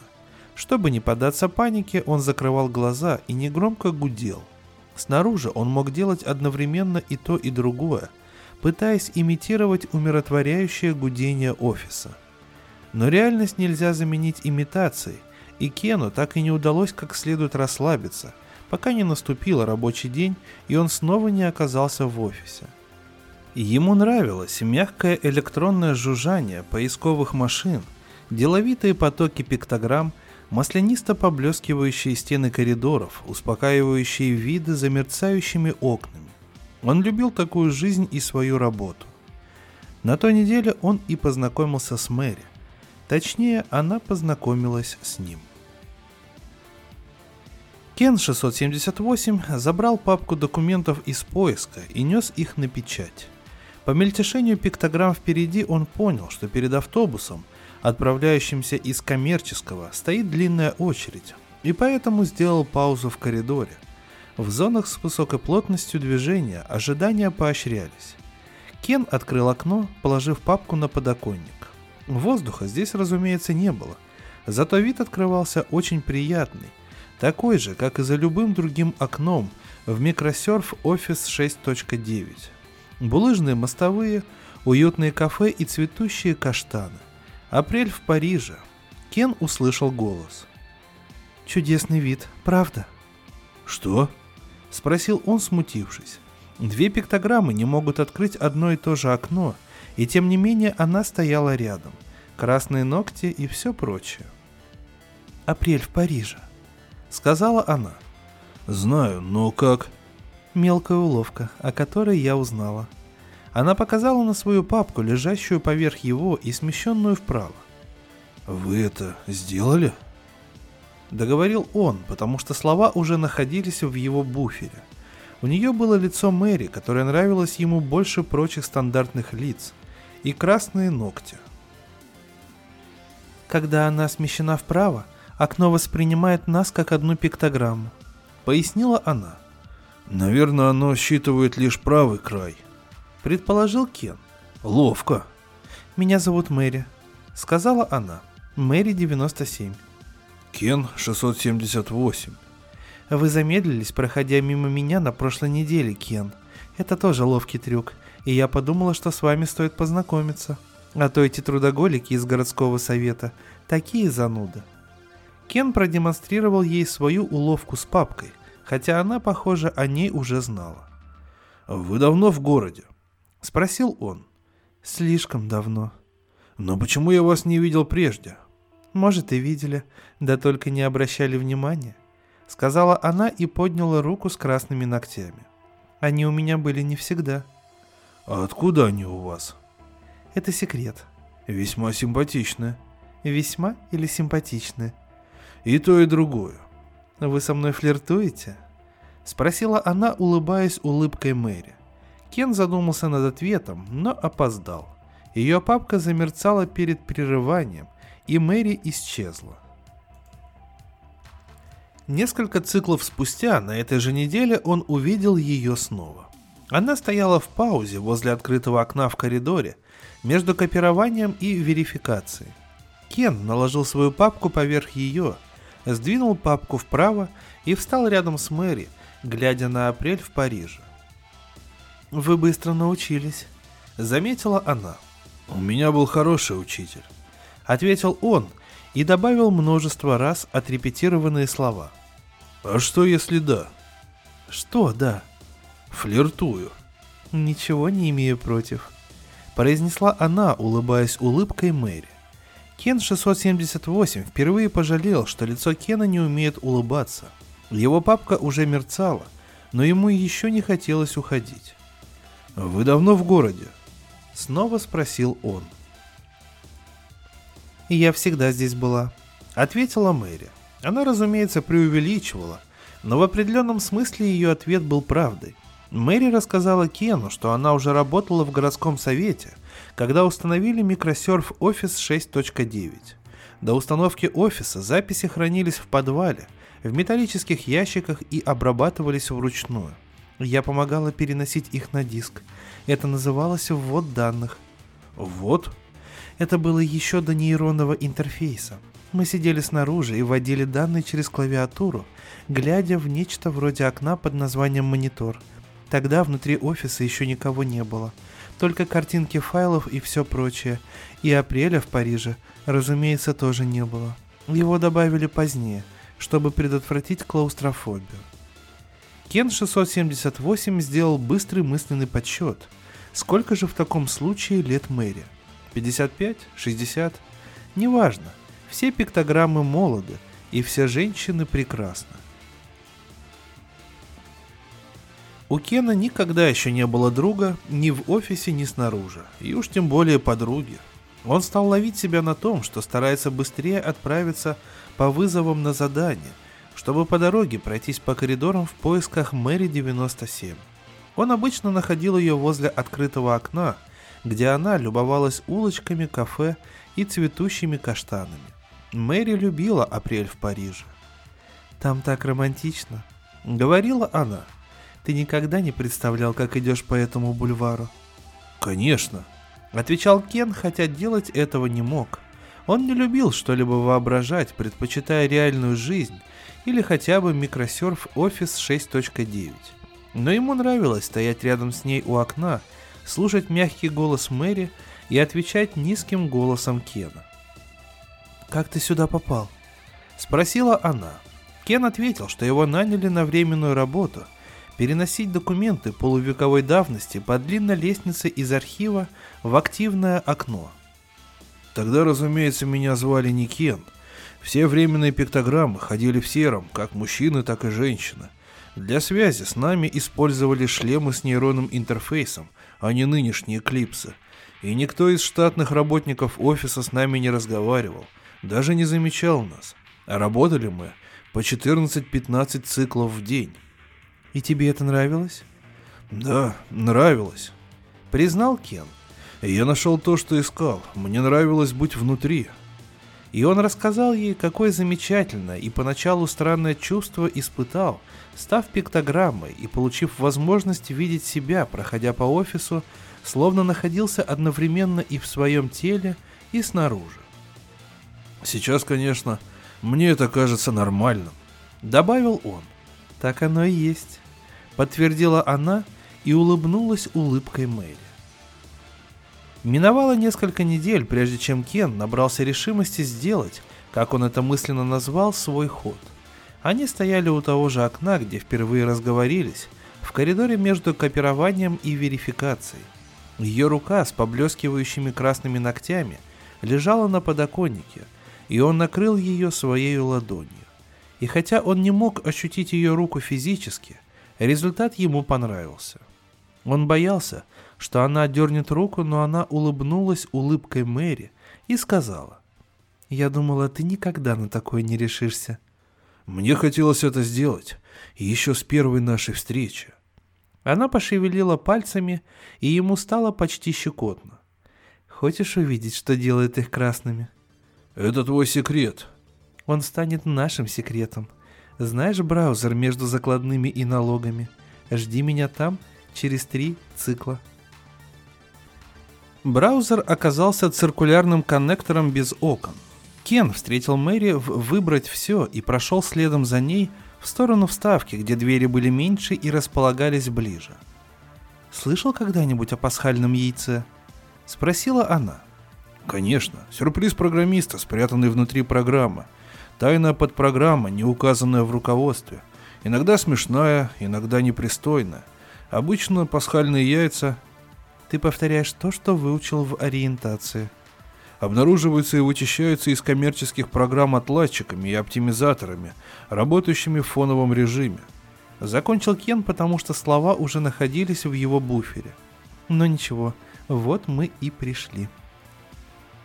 Чтобы не поддаться панике, он закрывал глаза и негромко гудел. Снаружи он мог делать одновременно и то, и другое, пытаясь имитировать умиротворяющее гудение офиса. Но реальность нельзя заменить имитацией – и Кену так и не удалось как следует расслабиться, пока не наступил рабочий день и он снова не оказался в офисе. Ему нравилось мягкое электронное жужжание поисковых машин, деловитые потоки пиктограмм, маслянисто поблескивающие стены коридоров, успокаивающие виды за мерцающими окнами. Он любил такую жизнь и свою работу. На той неделе он и познакомился с Мэри. Точнее, она познакомилась с ним. Кен 678 забрал папку документов из поиска и нес их на печать. По мельтешению пиктограмм впереди он понял, что перед автобусом, отправляющимся из коммерческого, стоит длинная очередь, и поэтому сделал паузу в коридоре. В зонах с высокой плотностью движения ожидания поощрялись. Кен открыл окно, положив папку на подоконник. Воздуха здесь, разумеется, не было, зато вид открывался очень приятный, такой же, как и за любым другим окном в Microsurf Office 6.9. Булыжные мостовые, уютные кафе и цветущие каштаны. Апрель в Париже. Кен услышал голос. «Чудесный вид, правда?» «Что?» – спросил он, смутившись. Две пиктограммы не могут открыть одно и то же окно, и тем не менее она стояла рядом. Красные ногти и все прочее. «Апрель в Париже», — сказала она. «Знаю, но как?» Мелкая уловка, о которой я узнала. Она показала на свою папку, лежащую поверх его и смещенную вправо. «Вы это сделали?» Договорил он, потому что слова уже находились в его буфере. У нее было лицо Мэри, которое нравилось ему больше прочих стандартных лиц, и красные ногти. Когда она смещена вправо, окно воспринимает нас как одну пиктограмму, пояснила она. Наверное, оно считывает лишь правый край, предположил Кен. Ловко. Меня зовут Мэри, сказала она. Мэри 97. Кен 678. Вы замедлились, проходя мимо меня на прошлой неделе, Кен. Это тоже ловкий трюк, и я подумала, что с вами стоит познакомиться. А то эти трудоголики из городского совета такие зануды. Кен продемонстрировал ей свою уловку с папкой, хотя она, похоже, о ней уже знала. «Вы давно в городе?» — спросил он. «Слишком давно». «Но почему я вас не видел прежде?» Может, и видели, да только не обращали внимания. Сказала она и подняла руку с красными ногтями. Они у меня были не всегда. А откуда они у вас? Это секрет. Весьма симпатичная. Весьма или симпатичная? И то, и другое. Вы со мной флиртуете? Спросила она, улыбаясь улыбкой Мэри. Кен задумался над ответом, но опоздал. Ее папка замерцала перед прерыванием, и Мэри исчезла. Несколько циклов спустя на этой же неделе он увидел ее снова. Она стояла в паузе возле открытого окна в коридоре между копированием и верификацией. Кен наложил свою папку поверх ее, сдвинул папку вправо и встал рядом с Мэри, глядя на апрель в Париже. «Вы быстро научились», — заметила она. «У меня был хороший учитель», ответил он и добавил множество раз отрепетированные слова. А что если да? Что да? Флиртую. Ничего не имею против. Произнесла она, улыбаясь улыбкой Мэри. Кен 678 впервые пожалел, что лицо Кена не умеет улыбаться. Его папка уже мерцала, но ему еще не хотелось уходить. «Вы давно в городе?» Снова спросил он. «Я всегда здесь была», — ответила Мэри. Она, разумеется, преувеличивала, но в определенном смысле ее ответ был правдой. Мэри рассказала Кену, что она уже работала в городском совете, когда установили микросерф Office 6.9. До установки офиса записи хранились в подвале, в металлических ящиках и обрабатывались вручную. Я помогала переносить их на диск. Это называлось ввод данных. «Ввод?» Это было еще до нейронного интерфейса. Мы сидели снаружи и вводили данные через клавиатуру, глядя в нечто вроде окна под названием «Монитор». Тогда внутри офиса еще никого не было. Только картинки файлов и все прочее. И апреля в Париже, разумеется, тоже не было. Его добавили позднее, чтобы предотвратить клаустрофобию. Кен 678 сделал быстрый мысленный подсчет. Сколько же в таком случае лет Мэри? 55, 60, неважно. Все пиктограммы молоды, и все женщины прекрасны. У Кена никогда еще не было друга ни в офисе, ни снаружи, и уж тем более подруги. Он стал ловить себя на том, что старается быстрее отправиться по вызовам на задание, чтобы по дороге пройтись по коридорам в поисках Мэри 97. Он обычно находил ее возле открытого окна – где она любовалась улочками кафе и цветущими каштанами. Мэри любила апрель в Париже. «Там так романтично», — говорила она. «Ты никогда не представлял, как идешь по этому бульвару?» «Конечно», — отвечал Кен, хотя делать этого не мог. Он не любил что-либо воображать, предпочитая реальную жизнь или хотя бы микросерф Office 6.9. Но ему нравилось стоять рядом с ней у окна слушать мягкий голос Мэри и отвечать низким голосом Кена. «Как ты сюда попал?» – спросила она. Кен ответил, что его наняли на временную работу переносить документы полувековой давности по длинной лестнице из архива в активное окно. Тогда, разумеется, меня звали не Кен. Все временные пиктограммы ходили в сером, как мужчины, так и женщины. Для связи с нами использовали шлемы с нейронным интерфейсом, а не нынешние клипсы. И никто из штатных работников офиса с нами не разговаривал, даже не замечал нас. А работали мы по 14-15 циклов в день. И тебе это нравилось? Да, нравилось. Признал Кен. Я нашел то, что искал. Мне нравилось быть внутри. И он рассказал ей, какое замечательное и поначалу странное чувство испытал, став пиктограммой и получив возможность видеть себя, проходя по офису, словно находился одновременно и в своем теле, и снаружи. Сейчас, конечно, мне это кажется нормальным, добавил он. Так оно и есть, подтвердила она и улыбнулась улыбкой Мэри. Миновало несколько недель, прежде чем Кен набрался решимости сделать, как он это мысленно назвал, свой ход. Они стояли у того же окна, где впервые разговорились, в коридоре между копированием и верификацией. Ее рука с поблескивающими красными ногтями лежала на подоконнике, и он накрыл ее своей ладонью. И хотя он не мог ощутить ее руку физически, результат ему понравился. Он боялся, что она отдернет руку, но она улыбнулась улыбкой Мэри и сказала. «Я думала, ты никогда на такое не решишься». «Мне хотелось это сделать, еще с первой нашей встречи». Она пошевелила пальцами, и ему стало почти щекотно. «Хочешь увидеть, что делает их красными?» «Это твой секрет». «Он станет нашим секретом. Знаешь браузер между закладными и налогами? Жди меня там через три цикла». Браузер оказался циркулярным коннектором без окон. Кен встретил Мэри в «Выбрать все» и прошел следом за ней в сторону вставки, где двери были меньше и располагались ближе. «Слышал когда-нибудь о пасхальном яйце?» — спросила она. «Конечно. Сюрприз программиста, спрятанный внутри программы. Тайная подпрограмма, не указанная в руководстве. Иногда смешная, иногда непристойная. Обычно пасхальные яйца ты повторяешь то, что выучил в ориентации. Обнаруживаются и вычищаются из коммерческих программ отладчиками и оптимизаторами, работающими в фоновом режиме. Закончил Кен, потому что слова уже находились в его буфере. Но ничего, вот мы и пришли.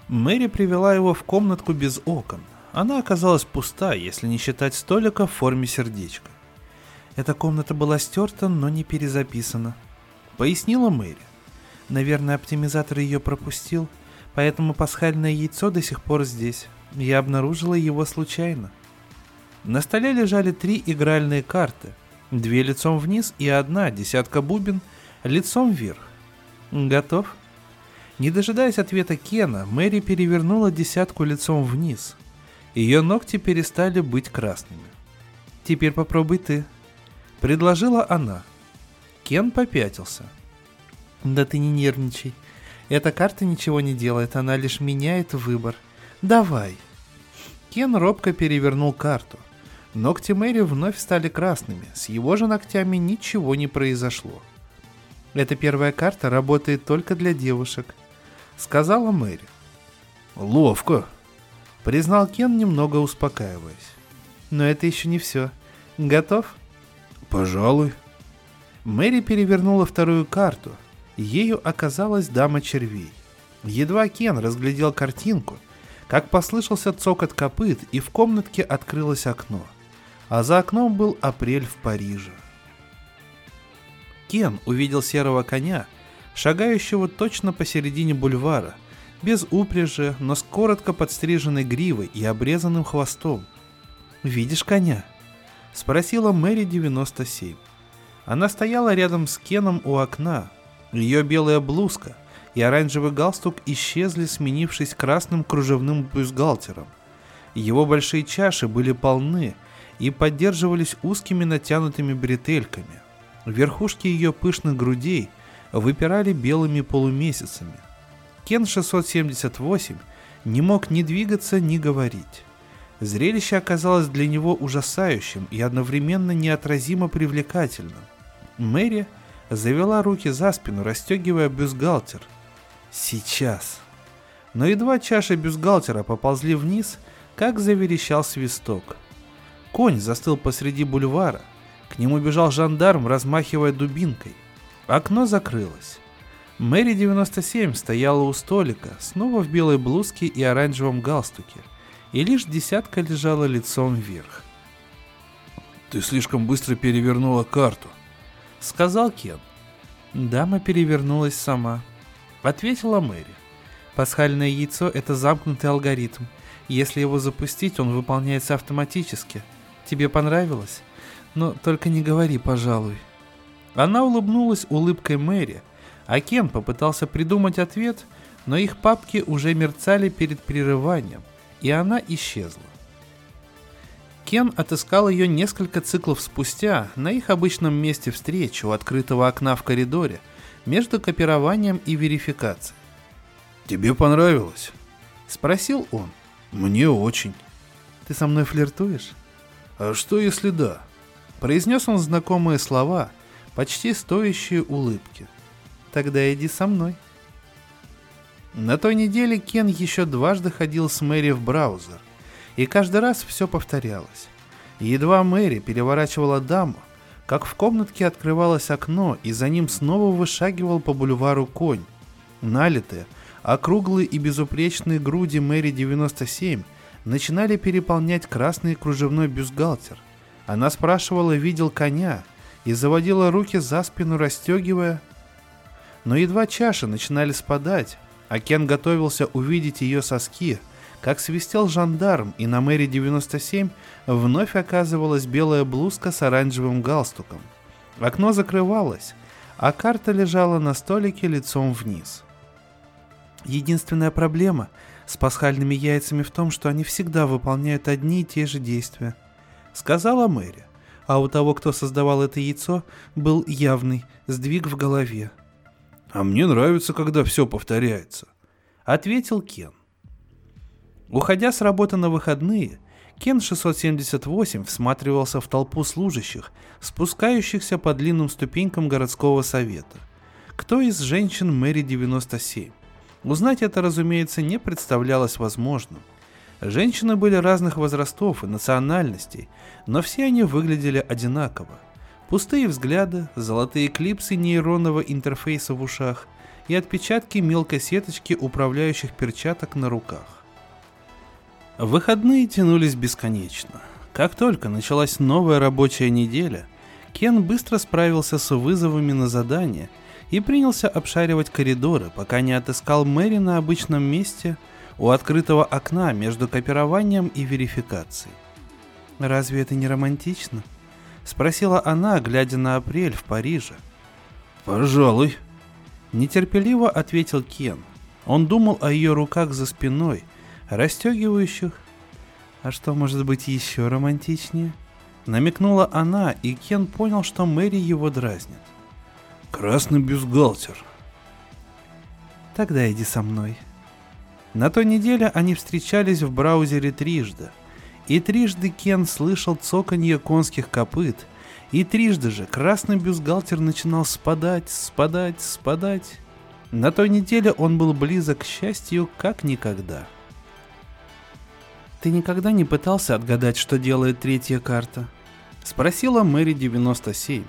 Мэри привела его в комнатку без окон. Она оказалась пуста, если не считать столика в форме сердечка. Эта комната была стерта, но не перезаписана. Пояснила Мэри. Наверное, оптимизатор ее пропустил, поэтому пасхальное яйцо до сих пор здесь. Я обнаружила его случайно. На столе лежали три игральные карты. Две лицом вниз и одна, десятка бубен, лицом вверх. Готов? Не дожидаясь ответа Кена, Мэри перевернула десятку лицом вниз. Ее ногти перестали быть красными. «Теперь попробуй ты», — предложила она. Кен попятился. Да ты не нервничай. Эта карта ничего не делает, она лишь меняет выбор. Давай. Кен робко перевернул карту. Ногти Мэри вновь стали красными, с его же ногтями ничего не произошло. Эта первая карта работает только для девушек, сказала Мэри. Ловко, признал Кен, немного успокаиваясь. Но это еще не все. Готов? Пожалуй. Мэри перевернула вторую карту, Ею оказалась дама червей. Едва Кен разглядел картинку, как послышался цокот копыт, и в комнатке открылось окно. А за окном был апрель в Париже. Кен увидел серого коня, шагающего точно посередине бульвара, без упряжи, но с коротко подстриженной гривой и обрезанным хвостом. «Видишь коня?» — спросила Мэри 97. Она стояла рядом с Кеном у окна, ее белая блузка и оранжевый галстук исчезли, сменившись красным кружевным бюстгальтером. Его большие чаши были полны и поддерживались узкими натянутыми бретельками. Верхушки ее пышных грудей выпирали белыми полумесяцами. Кен 678 не мог ни двигаться, ни говорить. Зрелище оказалось для него ужасающим и одновременно неотразимо привлекательным. Мэри – завела руки за спину, расстегивая бюстгальтер. Сейчас. Но едва чаши бюстгальтера поползли вниз, как заверещал свисток. Конь застыл посреди бульвара. К нему бежал жандарм, размахивая дубинкой. Окно закрылось. Мэри 97 стояла у столика, снова в белой блузке и оранжевом галстуке, и лишь десятка лежала лицом вверх. «Ты слишком быстро перевернула карту», — сказал Кен. Дама перевернулась сама. Ответила Мэри. Пасхальное яйцо — это замкнутый алгоритм. Если его запустить, он выполняется автоматически. Тебе понравилось? Но только не говори, пожалуй. Она улыбнулась улыбкой Мэри, а Кен попытался придумать ответ, но их папки уже мерцали перед прерыванием, и она исчезла. Кен отыскал ее несколько циклов спустя на их обычном месте встречи у открытого окна в коридоре между копированием и верификацией. «Тебе понравилось?» — спросил он. «Мне очень». «Ты со мной флиртуешь?» «А что если да?» Произнес он знакомые слова, почти стоящие улыбки. «Тогда иди со мной». На той неделе Кен еще дважды ходил с Мэри в браузер, и каждый раз все повторялось. Едва Мэри переворачивала даму, как в комнатке открывалось окно, и за ним снова вышагивал по бульвару конь. Налитые, округлые и безупречные груди Мэри 97 начинали переполнять красный кружевной бюстгальтер. Она спрашивала, видел коня, и заводила руки за спину, расстегивая. Но едва чаши начинали спадать, а Кен готовился увидеть ее соски – как свистел жандарм, и на Мэри 97 вновь оказывалась белая блузка с оранжевым галстуком. Окно закрывалось, а карта лежала на столике лицом вниз. Единственная проблема с пасхальными яйцами в том, что они всегда выполняют одни и те же действия, сказала Мэри. А у того, кто создавал это яйцо, был явный сдвиг в голове. «А мне нравится, когда все повторяется», — ответил Кен. Уходя с работы на выходные, Кен 678 всматривался в толпу служащих, спускающихся по длинным ступенькам городского совета. Кто из женщин Мэри 97? Узнать это, разумеется, не представлялось возможным. Женщины были разных возрастов и национальностей, но все они выглядели одинаково. Пустые взгляды, золотые клипсы нейронного интерфейса в ушах и отпечатки мелкой сеточки управляющих перчаток на руках. Выходные тянулись бесконечно. Как только началась новая рабочая неделя, Кен быстро справился с вызовами на задание и принялся обшаривать коридоры, пока не отыскал Мэри на обычном месте у открытого окна между копированием и верификацией. «Разве это не романтично?» — спросила она, глядя на апрель в Париже. «Пожалуй», — нетерпеливо ответил Кен. Он думал о ее руках за спиной — расстегивающих. А что может быть еще романтичнее? Намекнула она, и Кен понял, что Мэри его дразнит. Красный бюстгальтер. Тогда иди со мной. На той неделе они встречались в браузере трижды. И трижды Кен слышал цоканье конских копыт, и трижды же красный бюстгальтер начинал спадать, спадать, спадать. На той неделе он был близок к счастью как никогда. «Ты никогда не пытался отгадать, что делает третья карта?» Спросила Мэри 97.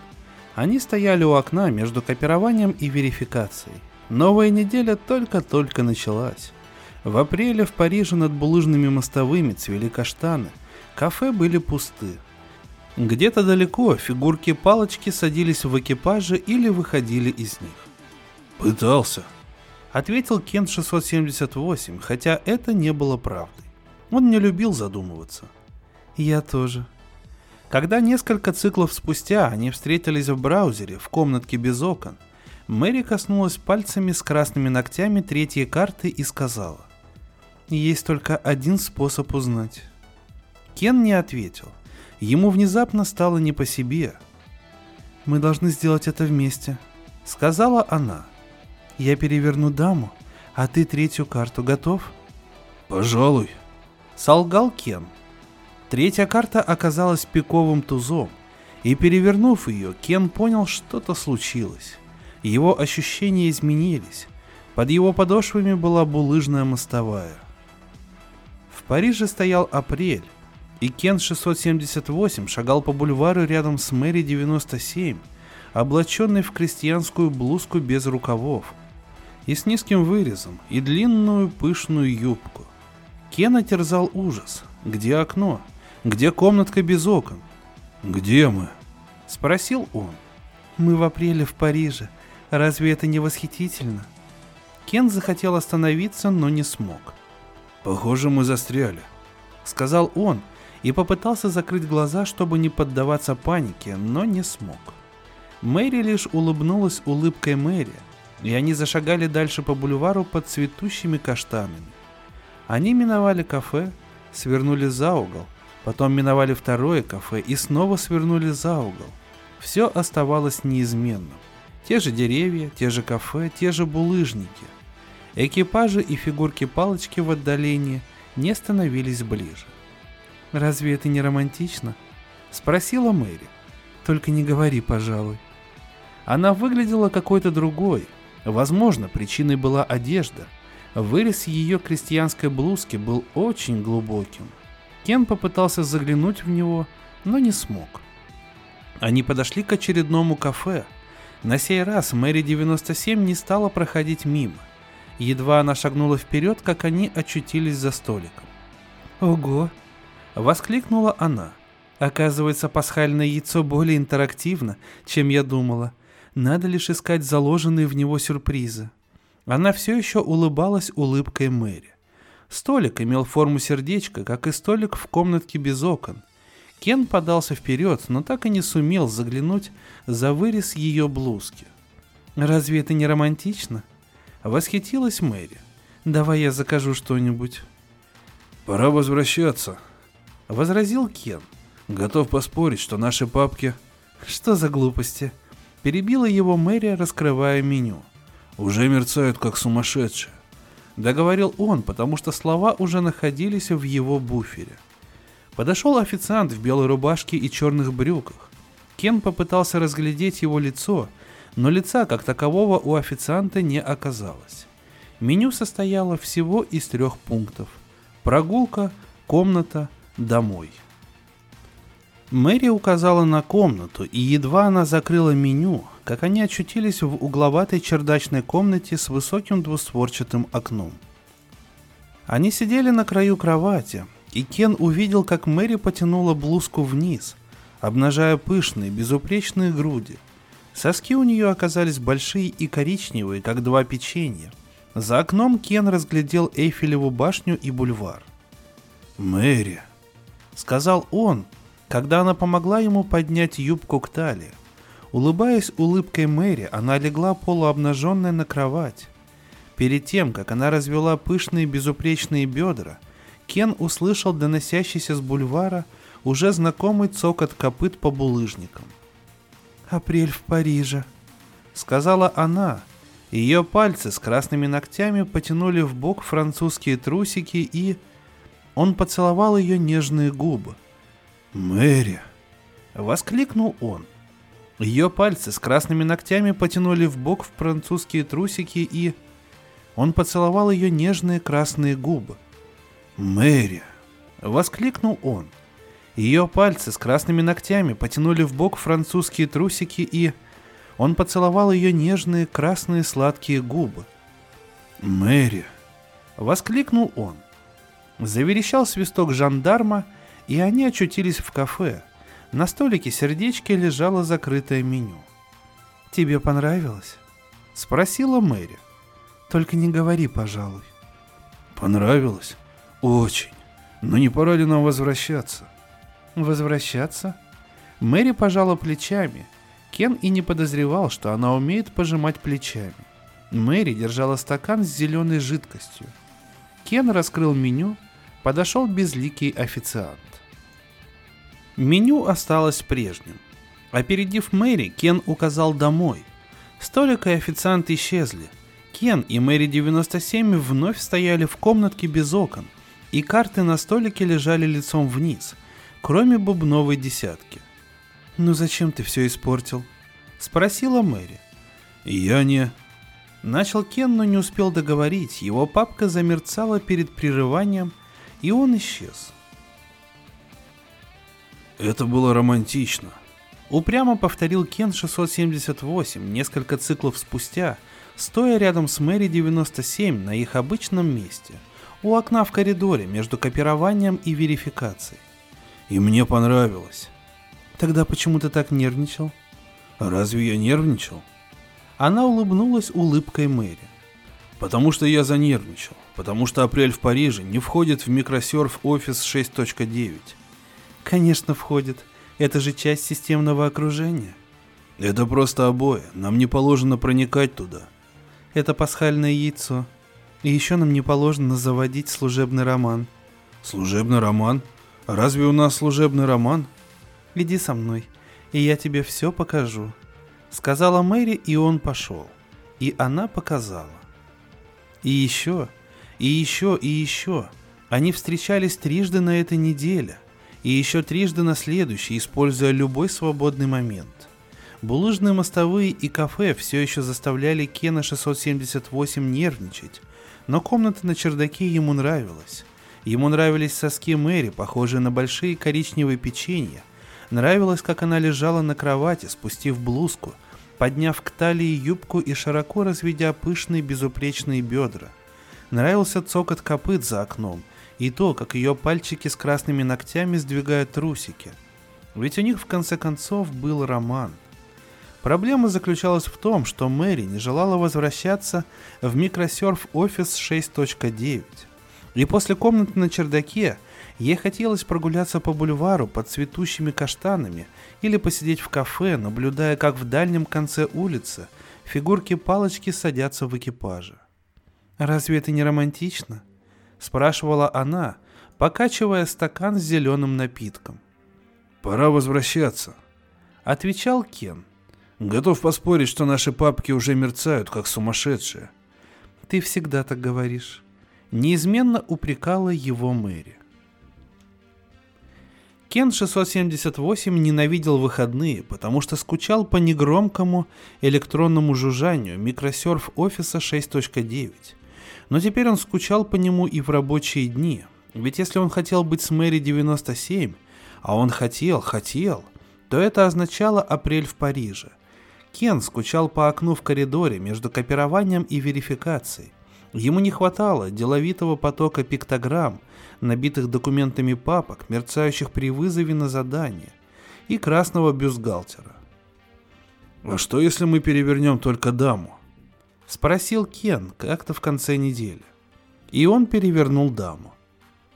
Они стояли у окна между копированием и верификацией. Новая неделя только-только началась. В апреле в Париже над булыжными мостовыми цвели каштаны. Кафе были пусты. Где-то далеко фигурки палочки садились в экипаже или выходили из них. «Пытался», — ответил Кент 678, хотя это не было правдой. Он не любил задумываться. Я тоже. Когда несколько циклов спустя они встретились в браузере в комнатке без окон, Мэри коснулась пальцами с красными ногтями третьей карты и сказала. «Есть только один способ узнать». Кен не ответил. Ему внезапно стало не по себе. «Мы должны сделать это вместе», — сказала она. «Я переверну даму, а ты третью карту готов?» «Пожалуй», солгал Кен. Третья карта оказалась пиковым тузом, и перевернув ее, Кен понял, что-то случилось. Его ощущения изменились. Под его подошвами была булыжная мостовая. В Париже стоял апрель, и Кен 678 шагал по бульвару рядом с Мэри 97, облаченный в крестьянскую блузку без рукавов и с низким вырезом и длинную пышную юбку. Кена терзал ужас. Где окно? Где комнатка без окон? «Где мы?» — спросил он. «Мы в апреле в Париже. Разве это не восхитительно?» Кен захотел остановиться, но не смог. «Похоже, мы застряли», — сказал он и попытался закрыть глаза, чтобы не поддаваться панике, но не смог. Мэри лишь улыбнулась улыбкой Мэри, и они зашагали дальше по бульвару под цветущими каштанами. Они миновали кафе, свернули за угол, потом миновали второе кафе и снова свернули за угол. Все оставалось неизменным. Те же деревья, те же кафе, те же булыжники. Экипажи и фигурки палочки в отдалении не становились ближе. «Разве это не романтично?» — спросила Мэри. «Только не говори, пожалуй». Она выглядела какой-то другой. Возможно, причиной была одежда. Вырез ее крестьянской блузки был очень глубоким. Кен попытался заглянуть в него, но не смог. Они подошли к очередному кафе. На сей раз Мэри 97 не стала проходить мимо. Едва она шагнула вперед, как они очутились за столиком. «Ого!» — воскликнула она. «Оказывается, пасхальное яйцо более интерактивно, чем я думала. Надо лишь искать заложенные в него сюрпризы». Она все еще улыбалась улыбкой Мэри. Столик имел форму сердечка, как и столик в комнатке без окон. Кен подался вперед, но так и не сумел заглянуть за вырез ее блузки. «Разве это не романтично?» Восхитилась Мэри. «Давай я закажу что-нибудь». «Пора возвращаться», — возразил Кен. «Готов поспорить, что наши папки...» «Что за глупости?» Перебила его Мэри, раскрывая меню. «Уже мерцают, как сумасшедшие», — договорил он, потому что слова уже находились в его буфере. Подошел официант в белой рубашке и черных брюках. Кен попытался разглядеть его лицо, но лица как такового у официанта не оказалось. Меню состояло всего из трех пунктов. Прогулка, комната, домой. Мэри указала на комнату, и едва она закрыла меню, как они очутились в угловатой чердачной комнате с высоким двустворчатым окном. Они сидели на краю кровати, и Кен увидел, как Мэри потянула блузку вниз, обнажая пышные, безупречные груди – Соски у нее оказались большие и коричневые, как два печенья. За окном Кен разглядел Эйфелеву башню и бульвар. «Мэри», — сказал он, когда она помогла ему поднять юбку к талии. Улыбаясь улыбкой Мэри, она легла полуобнаженная на кровать. Перед тем, как она развела пышные безупречные бедра, Кен услышал доносящийся с бульвара уже знакомый цокот копыт по булыжникам. «Апрель в Париже», — сказала она. Ее пальцы с красными ногтями потянули в бок французские трусики и... Он поцеловал ее нежные губы. «Мэри!» — воскликнул он. Ее пальцы с красными ногтями потянули в бок французские трусики и... Он поцеловал ее нежные красные губы. «Мэри!» — воскликнул он. Ее пальцы с красными ногтями потянули в бок французские трусики и... Он поцеловал ее нежные красные сладкие губы. «Мэри!» — воскликнул он. Заверещал свисток жандарма, и они очутились в кафе. На столике сердечки лежало закрытое меню. «Тебе понравилось?» — спросила Мэри. «Только не говори, пожалуй». «Понравилось? Очень. Но не пора ли нам возвращаться?» Возвращаться? Мэри пожала плечами. Кен и не подозревал, что она умеет пожимать плечами. Мэри держала стакан с зеленой жидкостью. Кен раскрыл меню, подошел безликий официант. Меню осталось прежним. Опередив Мэри, Кен указал домой. Столик и официант исчезли. Кен и Мэри 97 вновь стояли в комнатке без окон, и карты на столике лежали лицом вниз – кроме бубновой десятки. «Ну зачем ты все испортил?» — спросила Мэри. «Я не...» Начал Кен, но не успел договорить. Его папка замерцала перед прерыванием, и он исчез. Это было романтично. Упрямо повторил Кен 678 несколько циклов спустя, стоя рядом с Мэри 97 на их обычном месте, у окна в коридоре между копированием и верификацией. И мне понравилось. Тогда почему ты так нервничал? Разве я нервничал? Она улыбнулась улыбкой Мэри. Потому что я занервничал. Потому что апрель в Париже не входит в микросерф офис 6.9. Конечно, входит. Это же часть системного окружения. Это просто обои. Нам не положено проникать туда. Это пасхальное яйцо. И еще нам не положено заводить служебный роман. Служебный роман? Разве у нас служебный роман? Иди со мной, и я тебе все покажу. Сказала Мэри, и он пошел. И она показала. И еще, и еще, и еще. Они встречались трижды на этой неделе. И еще трижды на следующей, используя любой свободный момент. Булыжные мостовые и кафе все еще заставляли Кена 678 нервничать, но комната на чердаке ему нравилась. Ему нравились соски Мэри, похожие на большие коричневые печенья. Нравилось, как она лежала на кровати, спустив блузку, подняв к талии юбку и широко разведя пышные безупречные бедра. Нравился цокот копыт за окном и то, как ее пальчики с красными ногтями сдвигают трусики. Ведь у них в конце концов был роман – Проблема заключалась в том, что Мэри не желала возвращаться в микросерф офис 6.9. И после комнаты на чердаке ей хотелось прогуляться по бульвару под цветущими каштанами или посидеть в кафе, наблюдая, как в дальнем конце улицы фигурки палочки садятся в экипаже. «Разве это не романтично?» – спрашивала она, покачивая стакан с зеленым напитком. «Пора возвращаться», – отвечал Кен – Готов поспорить, что наши папки уже мерцают, как сумасшедшие. Ты всегда так говоришь. Неизменно упрекала его Мэри. Кен 678 ненавидел выходные, потому что скучал по негромкому электронному жужжанию микросерф офиса 6.9. Но теперь он скучал по нему и в рабочие дни. Ведь если он хотел быть с Мэри 97, а он хотел, хотел, то это означало апрель в Париже – Кен скучал по окну в коридоре между копированием и верификацией. Ему не хватало деловитого потока пиктограмм, набитых документами папок, мерцающих при вызове на задание, и красного бюстгальтера. «А что, если мы перевернем только даму?» — спросил Кен как-то в конце недели. И он перевернул даму.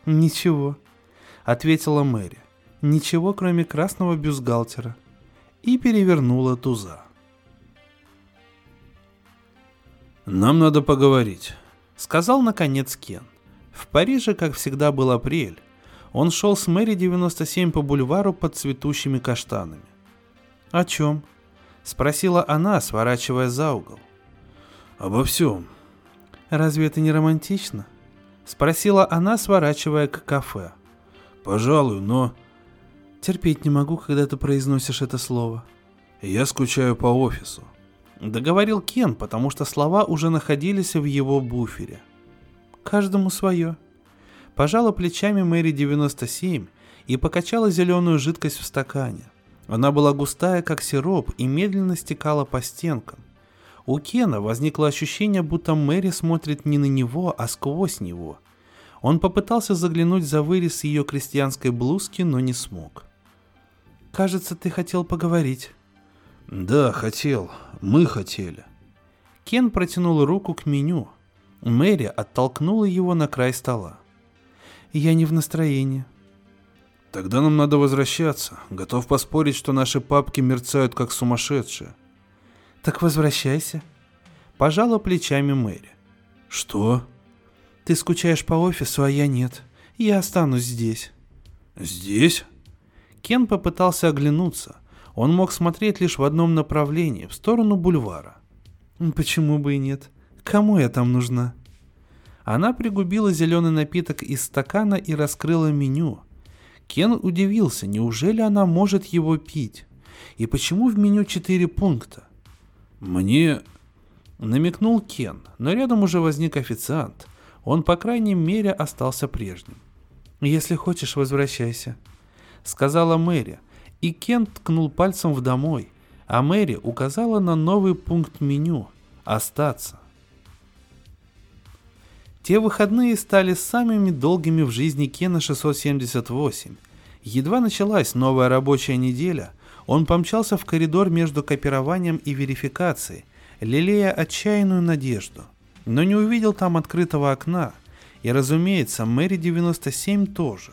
«Ничего», — ответила Мэри. «Ничего, кроме красного бюстгальтера». И перевернула туза. «Нам надо поговорить», — сказал наконец Кен. В Париже, как всегда, был апрель. Он шел с Мэри 97 по бульвару под цветущими каштанами. «О чем?» — спросила она, сворачивая за угол. «Обо всем». «Разве это не романтично?» — спросила она, сворачивая к кафе. «Пожалуй, но...» «Терпеть не могу, когда ты произносишь это слово». «Я скучаю по офису», Договорил Кен, потому что слова уже находились в его буфере. Каждому свое. Пожала плечами Мэри 97 и покачала зеленую жидкость в стакане. Она была густая, как сироп, и медленно стекала по стенкам. У Кена возникло ощущение, будто Мэри смотрит не на него, а сквозь него. Он попытался заглянуть за вырез ее крестьянской блузки, но не смог. «Кажется, ты хотел поговорить», «Да, хотел. Мы хотели». Кен протянул руку к меню. Мэри оттолкнула его на край стола. «Я не в настроении». «Тогда нам надо возвращаться. Готов поспорить, что наши папки мерцают как сумасшедшие». «Так возвращайся». Пожала плечами Мэри. «Что?» «Ты скучаешь по офису, а я нет. Я останусь здесь». «Здесь?» Кен попытался оглянуться, он мог смотреть лишь в одном направлении, в сторону бульвара. Почему бы и нет? Кому я там нужна? Она пригубила зеленый напиток из стакана и раскрыла меню. Кен удивился, неужели она может его пить? И почему в меню четыре пункта? Мне... Намекнул Кен, но рядом уже возник официант. Он, по крайней мере, остался прежним. «Если хочешь, возвращайся», — сказала Мэри, и Кен ткнул пальцем в домой, а Мэри указала на новый пункт меню «Остаться». Те выходные стали самыми долгими в жизни Кена 678. Едва началась новая рабочая неделя, он помчался в коридор между копированием и верификацией, лелея отчаянную надежду, но не увидел там открытого окна, и, разумеется, Мэри 97 тоже.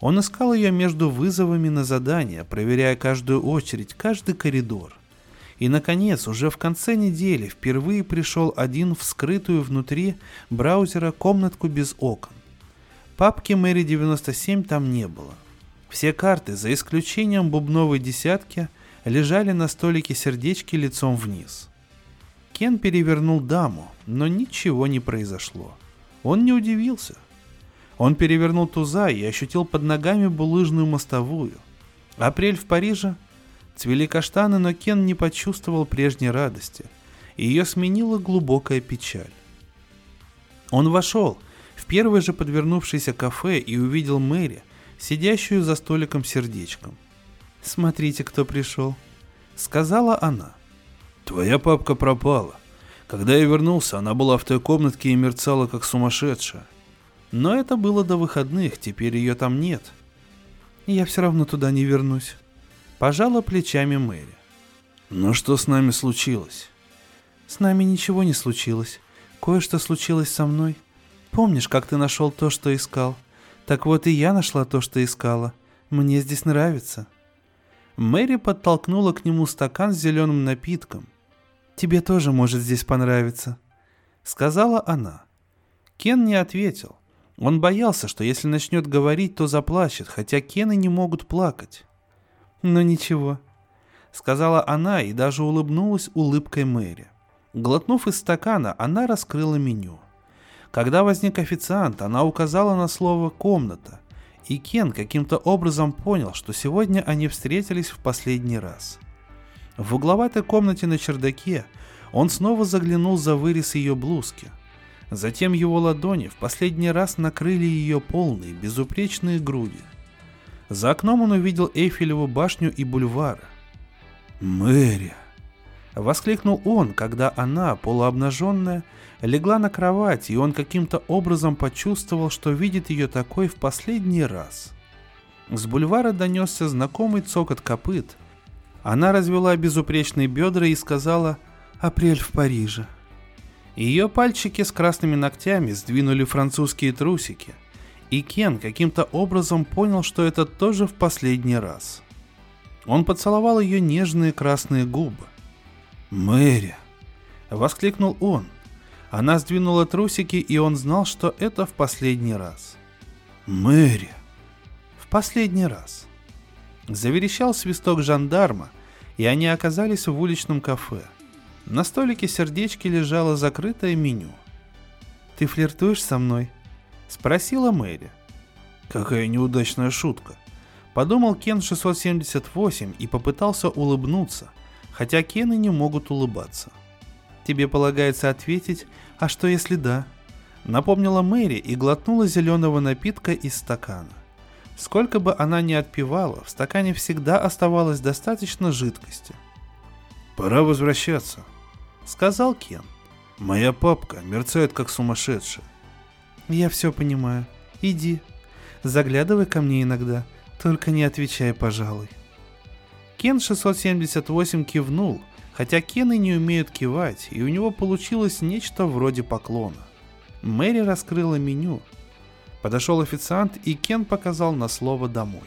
Он искал ее между вызовами на задание, проверяя каждую очередь, каждый коридор. И, наконец, уже в конце недели впервые пришел один в скрытую внутри браузера комнатку без окон. Папки Мэри 97 там не было. Все карты, за исключением бубновой десятки, лежали на столике сердечки лицом вниз. Кен перевернул даму, но ничего не произошло. Он не удивился. Он перевернул туза и ощутил под ногами булыжную мостовую. Апрель в Париже. Цвели каштаны, но Кен не почувствовал прежней радости. Ее сменила глубокая печаль. Он вошел в первое же подвернувшееся кафе и увидел Мэри, сидящую за столиком сердечком. «Смотрите, кто пришел», — сказала она. «Твоя папка пропала. Когда я вернулся, она была в той комнатке и мерцала, как сумасшедшая. Но это было до выходных, теперь ее там нет. Я все равно туда не вернусь. Пожала плечами Мэри. Но что с нами случилось? С нами ничего не случилось. Кое-что случилось со мной. Помнишь, как ты нашел то, что искал? Так вот и я нашла то, что искала. Мне здесь нравится. Мэри подтолкнула к нему стакан с зеленым напитком. Тебе тоже может здесь понравиться, сказала она. Кен не ответил. Он боялся, что если начнет говорить, то заплачет, хотя Кены не могут плакать. «Но ничего», — сказала она и даже улыбнулась улыбкой Мэри. Глотнув из стакана, она раскрыла меню. Когда возник официант, она указала на слово «комната», и Кен каким-то образом понял, что сегодня они встретились в последний раз. В угловатой комнате на чердаке он снова заглянул за вырез ее блузки — Затем его ладони в последний раз накрыли ее полные, безупречные груди. За окном он увидел Эйфелеву башню и бульвары. «Мэри!» Воскликнул он, когда она, полуобнаженная, легла на кровать, и он каким-то образом почувствовал, что видит ее такой в последний раз. С бульвара донесся знакомый цокот копыт. Она развела безупречные бедра и сказала «Апрель в Париже». Ее пальчики с красными ногтями сдвинули французские трусики, и Кен каким-то образом понял, что это тоже в последний раз. Он поцеловал ее нежные красные губы. «Мэри!» — воскликнул он. Она сдвинула трусики, и он знал, что это в последний раз. «Мэри!» В последний раз. Заверещал свисток жандарма, и они оказались в уличном кафе — на столике сердечки лежало закрытое меню. «Ты флиртуешь со мной?» — спросила Мэри. «Какая неудачная шутка!» Подумал Кен 678 и попытался улыбнуться, хотя Кены не могут улыбаться. «Тебе полагается ответить, а что если да?» Напомнила Мэри и глотнула зеленого напитка из стакана. Сколько бы она ни отпивала, в стакане всегда оставалось достаточно жидкости. «Пора возвращаться», сказал Кен. Моя папка мерцает как сумасшедшая. Я все понимаю. Иди. Заглядывай ко мне иногда, только не отвечай, пожалуй. Кен 678 кивнул, хотя Кены не умеют кивать, и у него получилось нечто вроде поклона. Мэри раскрыла меню. Подошел официант, и Кен показал на слово «домой».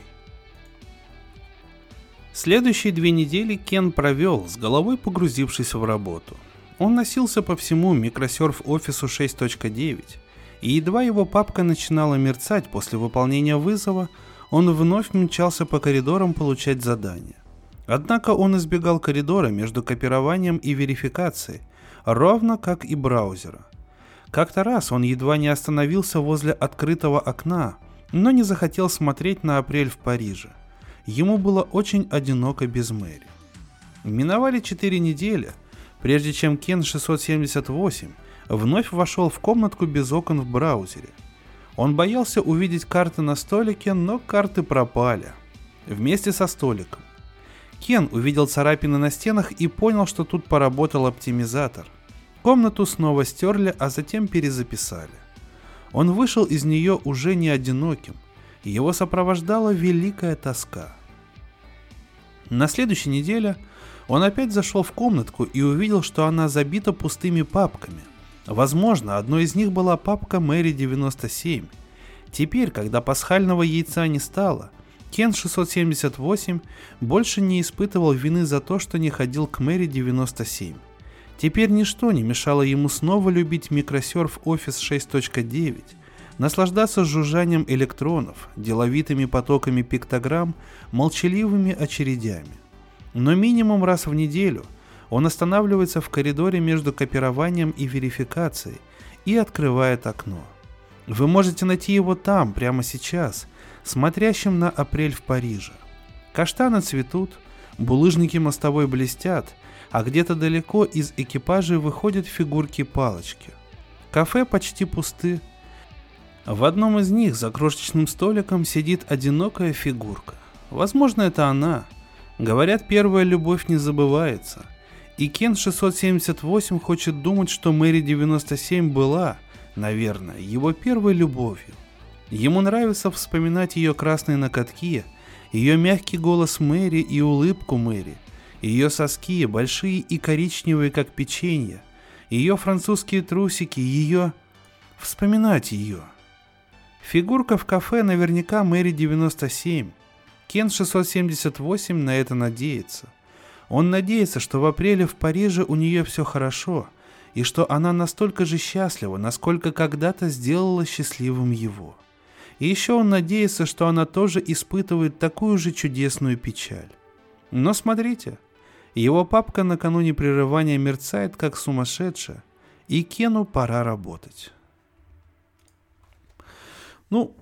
Следующие две недели Кен провел, с головой погрузившись в работу – он носился по всему Microsurf офису 6.9, и едва его папка начинала мерцать после выполнения вызова, он вновь мчался по коридорам получать задания. Однако он избегал коридора между копированием и верификацией, ровно как и браузера. Как-то раз он едва не остановился возле открытого окна, но не захотел смотреть на апрель в Париже. Ему было очень одиноко без Мэри. Миновали четыре недели – прежде чем Кен 678 вновь вошел в комнатку без окон в браузере. Он боялся увидеть карты на столике, но карты пропали. Вместе со столиком. Кен увидел царапины на стенах и понял, что тут поработал оптимизатор. Комнату снова стерли, а затем перезаписали. Он вышел из нее уже не одиноким. Его сопровождала великая тоска. На следующей неделе он опять зашел в комнатку и увидел, что она забита пустыми папками. Возможно, одной из них была папка Мэри 97. Теперь, когда пасхального яйца не стало, Кен 678 больше не испытывал вины за то, что не ходил к Мэри 97. Теперь ничто не мешало ему снова любить микросерф Office 6.9, наслаждаться жужжанием электронов, деловитыми потоками пиктограмм, молчаливыми очередями. Но минимум раз в неделю он останавливается в коридоре между копированием и верификацией и открывает окно. Вы можете найти его там, прямо сейчас, смотрящим на апрель в Париже. Каштаны цветут, булыжники мостовой блестят, а где-то далеко из экипажей выходят фигурки-палочки. Кафе почти пусты. В одном из них за крошечным столиком сидит одинокая фигурка. Возможно, это она. Говорят, первая любовь не забывается. И Кен 678 хочет думать, что Мэри 97 была, наверное, его первой любовью. Ему нравится вспоминать ее красные накатки, ее мягкий голос Мэри и улыбку Мэри, ее соски большие и коричневые, как печенье, ее французские трусики, ее... Вспоминать ее. Фигурка в кафе наверняка Мэри 97. Кен 678 на это надеется. Он надеется, что в апреле в Париже у нее все хорошо, и что она настолько же счастлива, насколько когда-то сделала счастливым его. И еще он надеется, что она тоже испытывает такую же чудесную печаль. Но смотрите, его папка накануне прерывания мерцает как сумасшедшая, и Кену пора работать. Ну,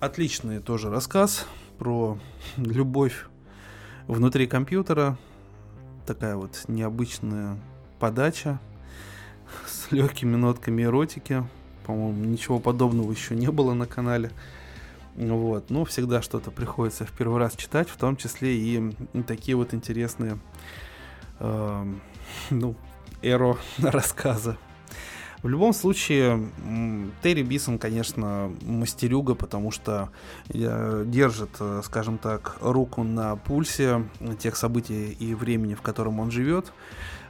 отличный тоже рассказ про любовь внутри компьютера. Такая вот необычная подача с легкими нотками эротики. По-моему, ничего подобного еще не было на канале. Вот. Но всегда что-то приходится в первый раз читать, в том числе и такие вот интересные э, ну, эро рассказы. В любом случае, Терри Бисон, конечно, мастерюга, потому что э, держит, э, скажем так, руку на пульсе тех событий и времени, в котором он живет.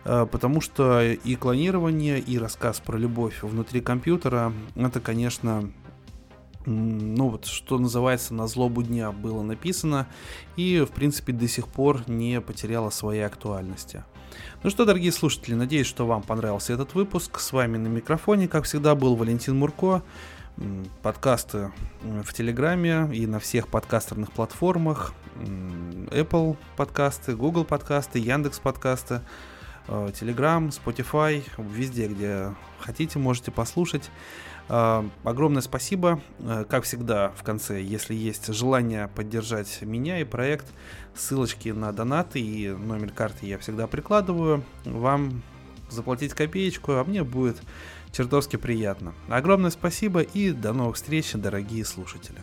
Э, потому что и клонирование, и рассказ про любовь внутри компьютера, это, конечно, ну вот, что называется, на злобу дня было написано и, в принципе, до сих пор не потеряло своей актуальности. Ну что, дорогие слушатели, надеюсь, что вам понравился этот выпуск. С вами на микрофоне, как всегда, был Валентин Мурко. Подкасты в Телеграме и на всех подкастерных платформах. Apple подкасты, Google подкасты, Яндекс подкасты. Э, Telegram, Spotify, везде, где хотите, можете послушать. Э, огромное спасибо. Э, как всегда, в конце, если есть желание поддержать меня и проект, ссылочки на донаты и номер карты я всегда прикладываю. Вам заплатить копеечку, а мне будет чертовски приятно. Огромное спасибо и до новых встреч, дорогие слушатели.